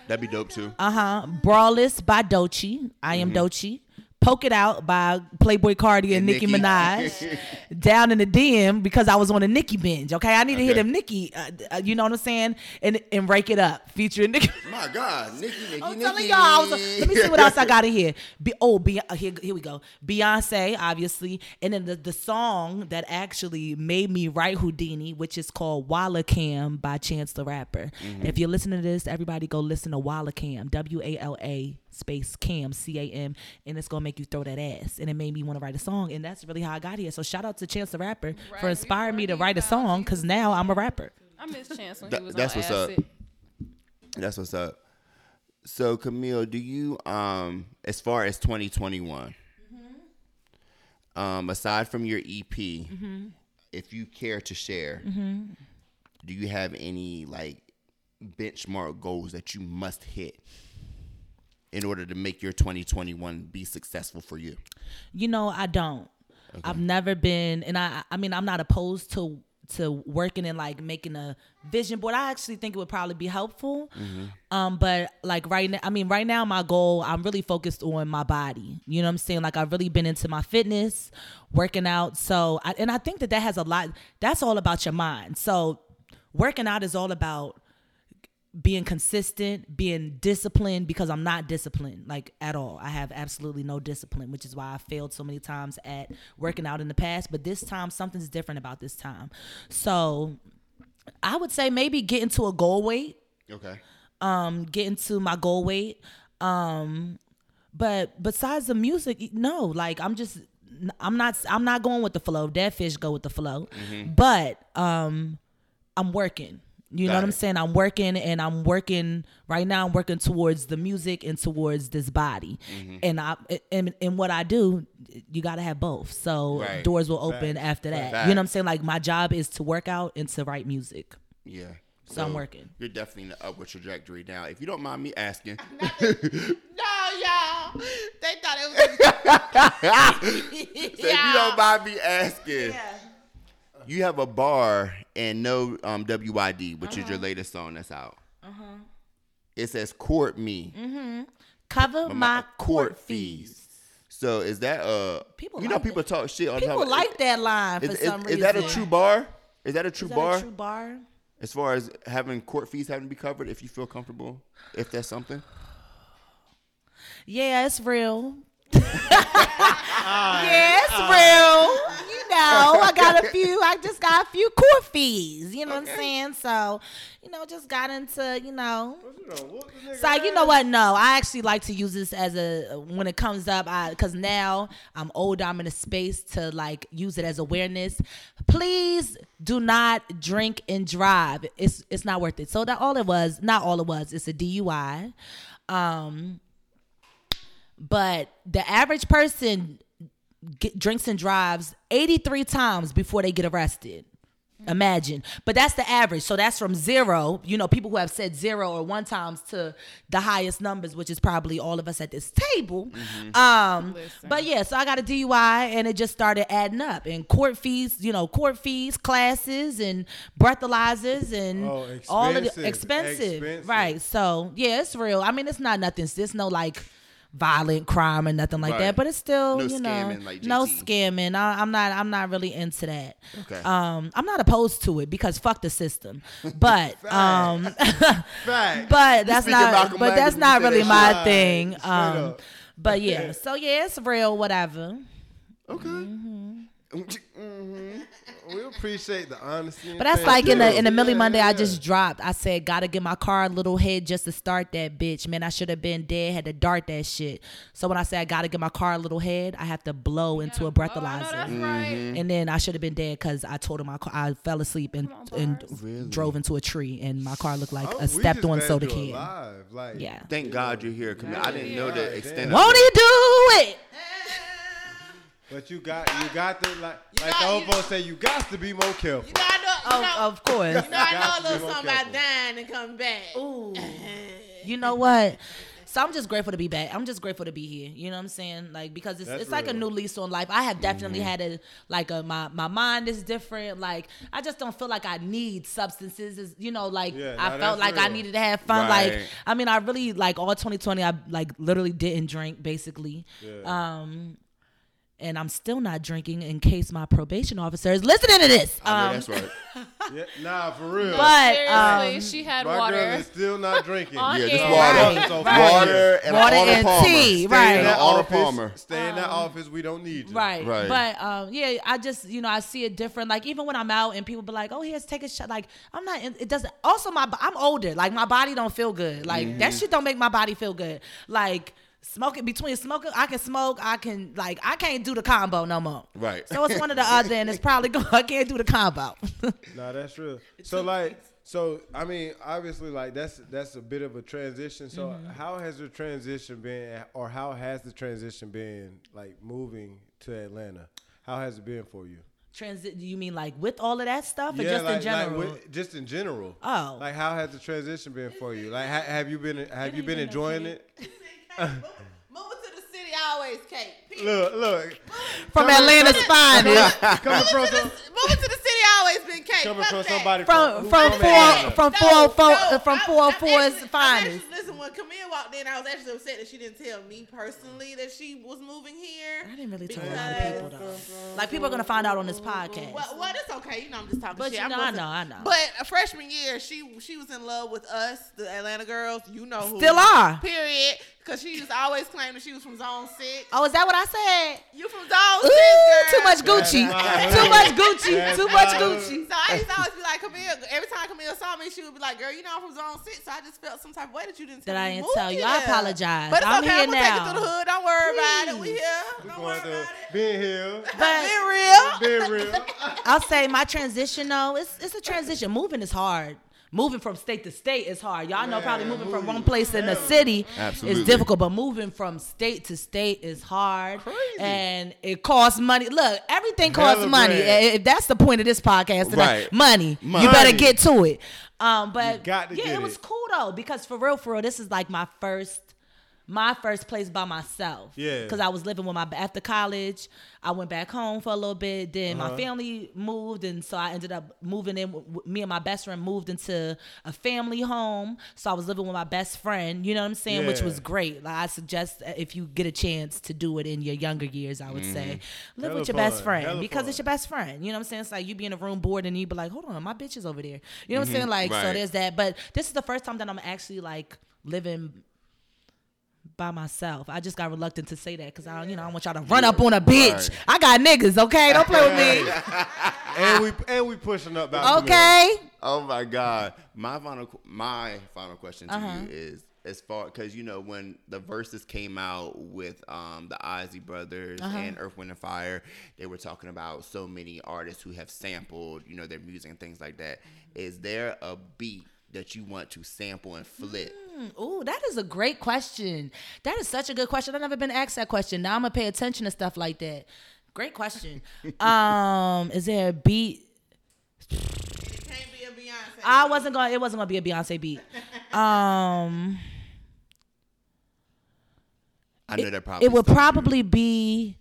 that'd be dope too. Uh huh. Brawless by Doechii. I am Mm-hmm. Doechii. Poke It Out by Playboi Carti and, And Nicki, Nicki. Minaj. Down in the DM because I was on a Nicki binge. Okay, I need to hear Okay. them Nicki. Uh, uh, you know what I'm saying? And and rake it up featuring Nicki. My God, Nicki, Nicki, I'm Nikki. telling y'all. I was, let me see what else I got in here. Be, oh, be, uh, here, here we go. Beyonce, obviously, and then the, the song that actually made me write Houdini, which is called Walla Cam by Chance the Rapper. If you're listening to this, everybody go listen to Walla Cam, W A L A space Cam, C A M, and it's gonna make you throw that ass. And it made me want to write a song, and that's really how I got here. So shout out to Chance the Rapper for inspiring me to write a song, because now I'm a rapper. I miss Chance when That- he was that's on what's up. That's what's up. So Camille, do you um as far as 2021, um aside from your EP, if you care to share, do you have any like benchmark goals that you must hit in order to make your 2021 be successful for you? You know, I don't. I've never been, and I, I mean, I'm not opposed to to working and like making a vision board. I actually think it would probably be helpful. Um, but like right now, I mean, right now, my goal, I'm really focused on my body. You know what I'm saying? Like I've really been into my fitness, working out. So, I, and I think that that has a lot. That's all about your mind. So, working out is all about being consistent, being disciplined because I'm not disciplined like at all. I have absolutely no discipline, which is why I failed so many times at working out in the past, but this time something's different about this time. So, I would say maybe get into a goal weight, Okay. um get into my goal weight. Um but besides the music, no, like I'm just I'm not I'm not going with the flow. Dead fish go with the flow. But um I'm working. You know Got what I'm saying? I'm working and I'm working right now I'm working towards the music and towards this body. Mm-hmm. And I and, and what I do, you got to have both. So Right. doors will open Facts. after that. Facts. You know what I'm saying? Like my job is to work out and to write music. Yeah. So I'm working. You're definitely in the upward trajectory now. If you don't mind me asking, No, y'all. They thought it was. so if you don't mind me asking, you have a bar and no um, WYD, which is your Uh-huh. latest song that's out. It says "Court Me." Cover but my court fees. So is that uh? People you know people that. talk shit the People time. like that line for Is, is, some is reason. that a true bar? Is that a true Is that bar? a true bar? As far as having court fees having to be covered, if you feel comfortable, if that's something. Yeah, it's real. yeah, it's real. You know, I got a few. I just got a few court fees. You know what I'm saying? So, you know, just got into you know. You know, whoop the nigga So you know what? No, I actually like to use this as a when it comes up, I because now I'm older. I'm in a space to like use it as awareness. Please do not drink and drive. It's it's not worth it. So that all it was, not all it was. It's a DUI. Um, but the average person get, drinks and drives 83 times before they get arrested. Imagine. But that's the average. So that's from zero, you know, people who have said zero or one times to the highest numbers, which is probably all of us at this table. Um, but yeah, so I got a DUI and it just started adding up. And court fees, you know, court fees, classes, and breathalyzers and Oh, all of the expensive. expensive. Expensive. Right. So yeah, it's real. I mean, it's not nothing. It's no like violent crime or nothing like Right. that. But it's still, No you know, scamming like no scamming. I, I'm not. I'm not really into that. Okay. Um, I'm not opposed to it because fuck the system. But um, but that's not. But that's not really that my shit. thing. Um, but yeah. So yeah, it's real. Whatever. Okay. Mm-hmm. We appreciate the honesty. But that's like in the in the Millie Yeah, Monday I just dropped. I said, gotta get my car a little head just to start that bitch. Man, I should have been dead, had to dart that shit. So when I say I gotta get my car a little head, I have to blow into a Oh, I breathalyzer. that's Mm-hmm. right. And then I should have been dead because I told him my car, I fell asleep and and drove into a tree, and my car looked like Oh, a stepped on soda can. Like, Yeah. Thank God you're here. Camille. I didn't know the extent of Won't it. he do it? But you got you got to like like the old folks say you got to be more careful. You know, I know, you know, Oh, of course. you know, I know to a be little something about dying and coming back. Ooh. You know what? So I'm just grateful to be back. I'm just grateful to be here. You know what I'm saying? Like because it's That's it's like a new lease on life. I have definitely had a like a my my mind is different. Like I just don't feel like I need substances. Is you know like Yeah, I felt that's like I needed to have fun. Like I mean I really like all 2020 I like literally didn't drink basically. Yeah. Um and I'm still not drinking in case my probation officer is listening to this. I know Um, that's right. Yeah, nah, for real. but Seriously, um, she had My girl is still not drinking. Yeah, just water, Right, So right. water, and Water Arnold and Palmer. tea, Stay in right. that Arnold office. Palmer. Stay in that office. We don't need you. Right. Right. But um, yeah, I just you know I see it different. Like even when I'm out and people be like, "Oh, here's take a shot." Like I'm not. It doesn't. Also, my I'm older. Like my body don't feel good. Like Mm-hmm. that shit don't make my body feel good. Like smoking between smoking, I can smoke. I can like I can't do the combo no more. Right. So it's one or the other, and it's probably going. I can't do the combo. Nah, that's real. So like, so I mean, obviously, like that's that's a bit of a transition. So Mm-hmm. how has the transition been, or how has the transition been, like moving to Atlanta? How has it been for you? Transit? You mean like with all of that stuff, or just like, in general? Like with, just in general. Oh. Like how has the transition been for you? Like ha- have you been have you been enjoying it? Moving to the city always, Kate. Period. Look, look. From Coming- Atlanta's finest. Coming from Moving to, some, the, moving to the city always been Kate. coming Fuck from that. somebody From from from four from No, four four uh, from I- four four's actually- I'm finest. actually- Listen, when Camille walked in, I was actually upset that she didn't tell me personally that she was moving here. I didn't really tell a lot of people though. Like people are gonna find out on this podcast. Well, well, it's okay. You know, I'm just talking But shit. you I'm know, I know, I know. But freshman year, she she was in love with us, the Atlanta girls. You know who? Still are. Period. Because she used to always claim that she was from Zone Six. Oh, is that what I said? You from Zone Ooh, Six? too much Gucci. Too much. Gucci. That's Too much. Gucci. So I used to always be like, Camille. Every time Camille saw me, she would be like, "Girl, you know I'm from Zone 6. So I just felt some type of way that you didn't tell That I didn't tell you. I apologize. But it's I'm okay. here I'm gonna take now. it through the hood. Don't worry about it. We Please. here. We Don't going worry to about it. being here, But Being real. being real. I'll say my transition though, it's it's a transition. Moving is hard. Moving from state to state is hard. Y'all know probably moving from one place in the city Absolutely. is difficult, but moving from state to state is hard. And it costs money. Look, everything costs Hella money. bread. If that's the point of this podcast tonight, Right. money. Money. You better get to it. Um, but got to yeah, get it was cool though because for real, for real, this is like my first, my first place by myself. Yeah. Because I was living with my after college. I went back home for a little bit. Then Uh-huh. my family moved, and so I ended up moving in. Me and my best friend moved into a family home. So I was living with my best friend. You know what I'm saying? Yeah. Which was great. Like I suggest if you get a chance to do it in your younger years, I would say live Hella with your best friend Hella because fun. it's your best friend. You know what I'm saying? It's like you be in a room bored and you be like, hold on, my bitch is over there. You know what I'm saying? Like so there's that. But this is the first time that I'm actually like living by myself. I just got reluctant to say that because I, don't- you know, I don't want y'all to run up on a bitch. Right. I got niggas, okay? Don't play with me, and we and we pushing up. Dr. okay? Oh my God! My final, my final question to Uh-huh. you is as far because you know when the Verzuz came out with um the Isley Brothers Uh-huh. and Earth, Wind and Fire, they were talking about so many artists who have sampled you know their music and things like that. Is there a beat that you want to sample and flip? Ooh, that is a great question. That is such a good question. I've never been asked that question. Now I'm gonna pay attention to stuff like that. Great question. um, is there a beat? It can't be a Beyonce. I wasn't going. to It wasn't gonna be a Beyonce beat. Um, I know that probably it would stuck you. probably be.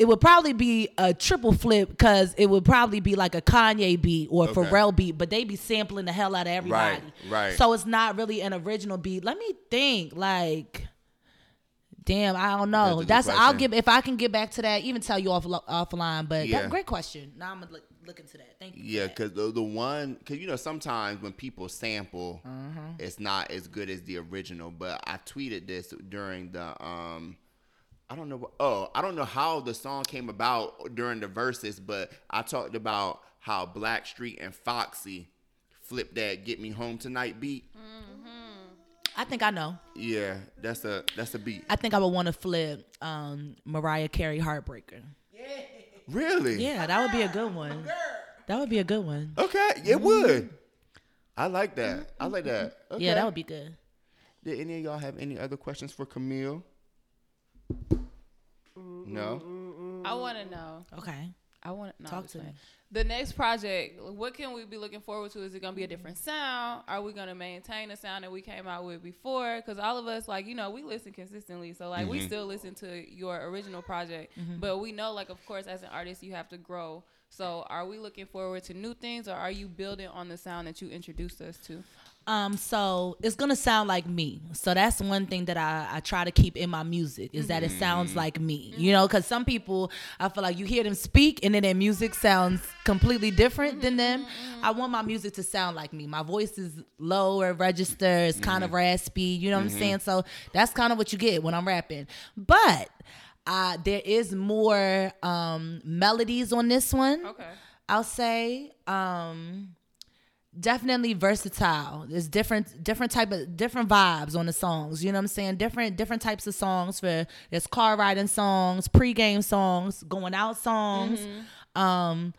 It would probably be a triple flip because it would probably be like a Kanye beat or a Okay. Pharrell beat, but they be sampling the hell out of everybody. right. right. So it's not really an original beat. Let me think. Like, damn, I don't know. good That's, I'll give if I can get back to that. Even tell you off offline. But Yeah. that, great question. Now I'm gonna look, look into that. Thank you. Yeah, because the, the one, because you know, sometimes when people sample, Mm-hmm. it's not as good as the original. But I tweeted this during the, um, I don't know, what, oh, I don't know how the song came about during the Verzuz, but I talked about how Blackstreet and Foxy flipped that "Get Me Home Tonight" beat. I think I know. Yeah, that's a that's a beat. I think I would want to flip um, Mariah Carey "Heartbreaker." Really? Yeah, that would be a good one. That would be a good one. Okay, it would. I like that. I like that. Okay. Mm-hmm. Yeah, that would be good. Did any of y'all have any other questions for Camille? No. Mm, mm, mm. I want to know. Okay. I want to know. Talk to me. The next project, what can we be looking forward to? Is it gonna be a different sound? Are we gonna maintain the sound that we came out with before? Because all of us, like you know, we listen consistently, so like we mm-hmm. still listen to your original project, mm-hmm. but we know, like of course, as an artist, you have to grow. So, are we looking forward to new things, or are you building on the sound that you introduced us to? Um, so it's gonna sound like me. So that's one thing that I, I try to keep in my music is that it sounds like me. You know, because some people I feel like you hear them speak and then their music sounds completely different than them. I want my music to sound like me. My voice is lower register, it's kind of raspy. You know what I'm saying? So that's kind of what you get when I'm rapping. But uh, there is more um, melodies on this one. Okay. I'll say um definitely versatile. There's different different type of different vibes on the songs. You know what I'm saying? Different different types of songs for there's car riding songs, pregame songs, going out songs, um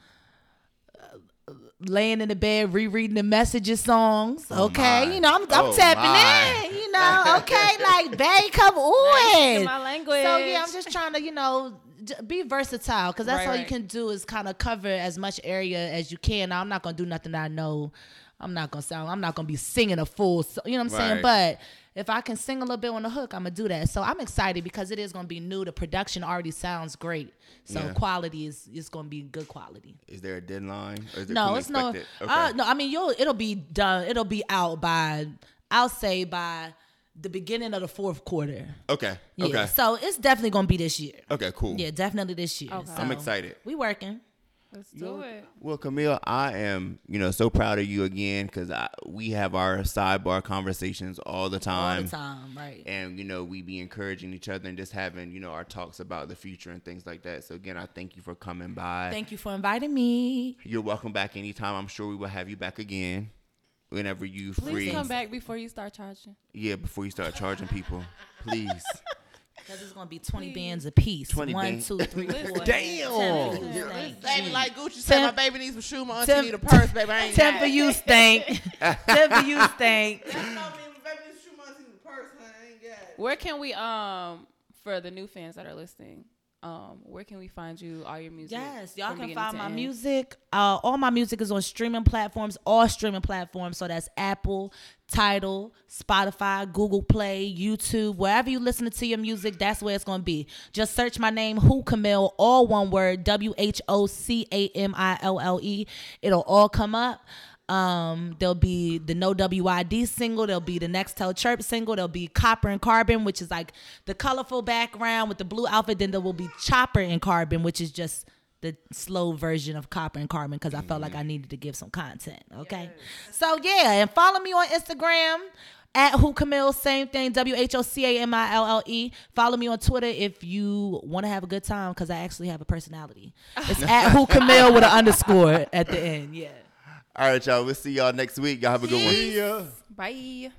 uh, laying in the bed rereading the messages songs. okay, my. you know I'm, I'm Oh, tapping my. in. You know, okay, like babe, come on. my language. So yeah, I'm just trying to, you know, j- be versatile because that's Right, all you right. can do is kind of cover as much area as you can. Now, I'm not gonna do nothing that I know. I'm not gonna sound. I'm not gonna be singing a full. So, you know what I'm saying? But if I can sing a little bit on the hook, I'm gonna do that. So I'm excited because it is gonna be new. The production already sounds great. So Yeah. quality is is gonna be good quality. Is there a deadline? Or is it No, it's no. it? Okay. Uh, no, I mean you'll. It'll be done. It'll be out by. I'll say by the beginning of the fourth quarter. okay. Yeah. Okay. So it's definitely gonna be this year. Okay. Cool. Yeah, definitely this year. Okay. I'm excited. We working. Let's do it. Well, Camille, I am, you know, so proud of you again because we have our sidebar conversations all the time. All the time, right? And, you know, we be encouraging each other and just having, you know, our talks about the future and things like that. So, again, I thank you for coming by. Thank you for inviting me. You're welcome back anytime. I'm sure we will have you back again whenever you Please free. come back before you start charging. Yeah, before you start charging people. Please. Because it's gonna be twenty bands a piece. 20 One, bands. two, three, four. Damn. Ten for you. Baby, like Gucci said, Ten- my baby needs some shoes. My auntie ten- need a purse, baby. I ain't Ten for you, stank. Ten for you, stank. That's what I mean. My baby needs shoes. My auntie need a purse. honey. I ain't got it. Where can we um for the new fans that are listening? Um, where can we find you? All your music. Yes, y'all can find my end? music. Uh, all my music is on streaming platforms, all streaming platforms. So that's Apple, Tidal, Spotify, Google Play, YouTube, wherever you listen to your music, that's where it's gonna be. Just search my name, Who Camille, all one word, W H O C A M I L L E. It'll all come up. Um, there'll be the No WID single. There'll be the Next Tell Chirp single. There'll be Copper and Carbon, which is like the colorful background with the blue outfit. Then there will be Chopper and Carbon, which is just the slow version of Copper and Carbon because I felt like I needed to give some content. Okay. So yeah, and follow me on Instagram at Who Camille, same thing, W H O C A M I L L E. Follow me on Twitter if you want to have a good time because I actually have a personality. It's at Who Camille with an underscore at the end. Yeah. All right, y'all. We'll see y'all next week. Y'all have a good one. See ya. Bye.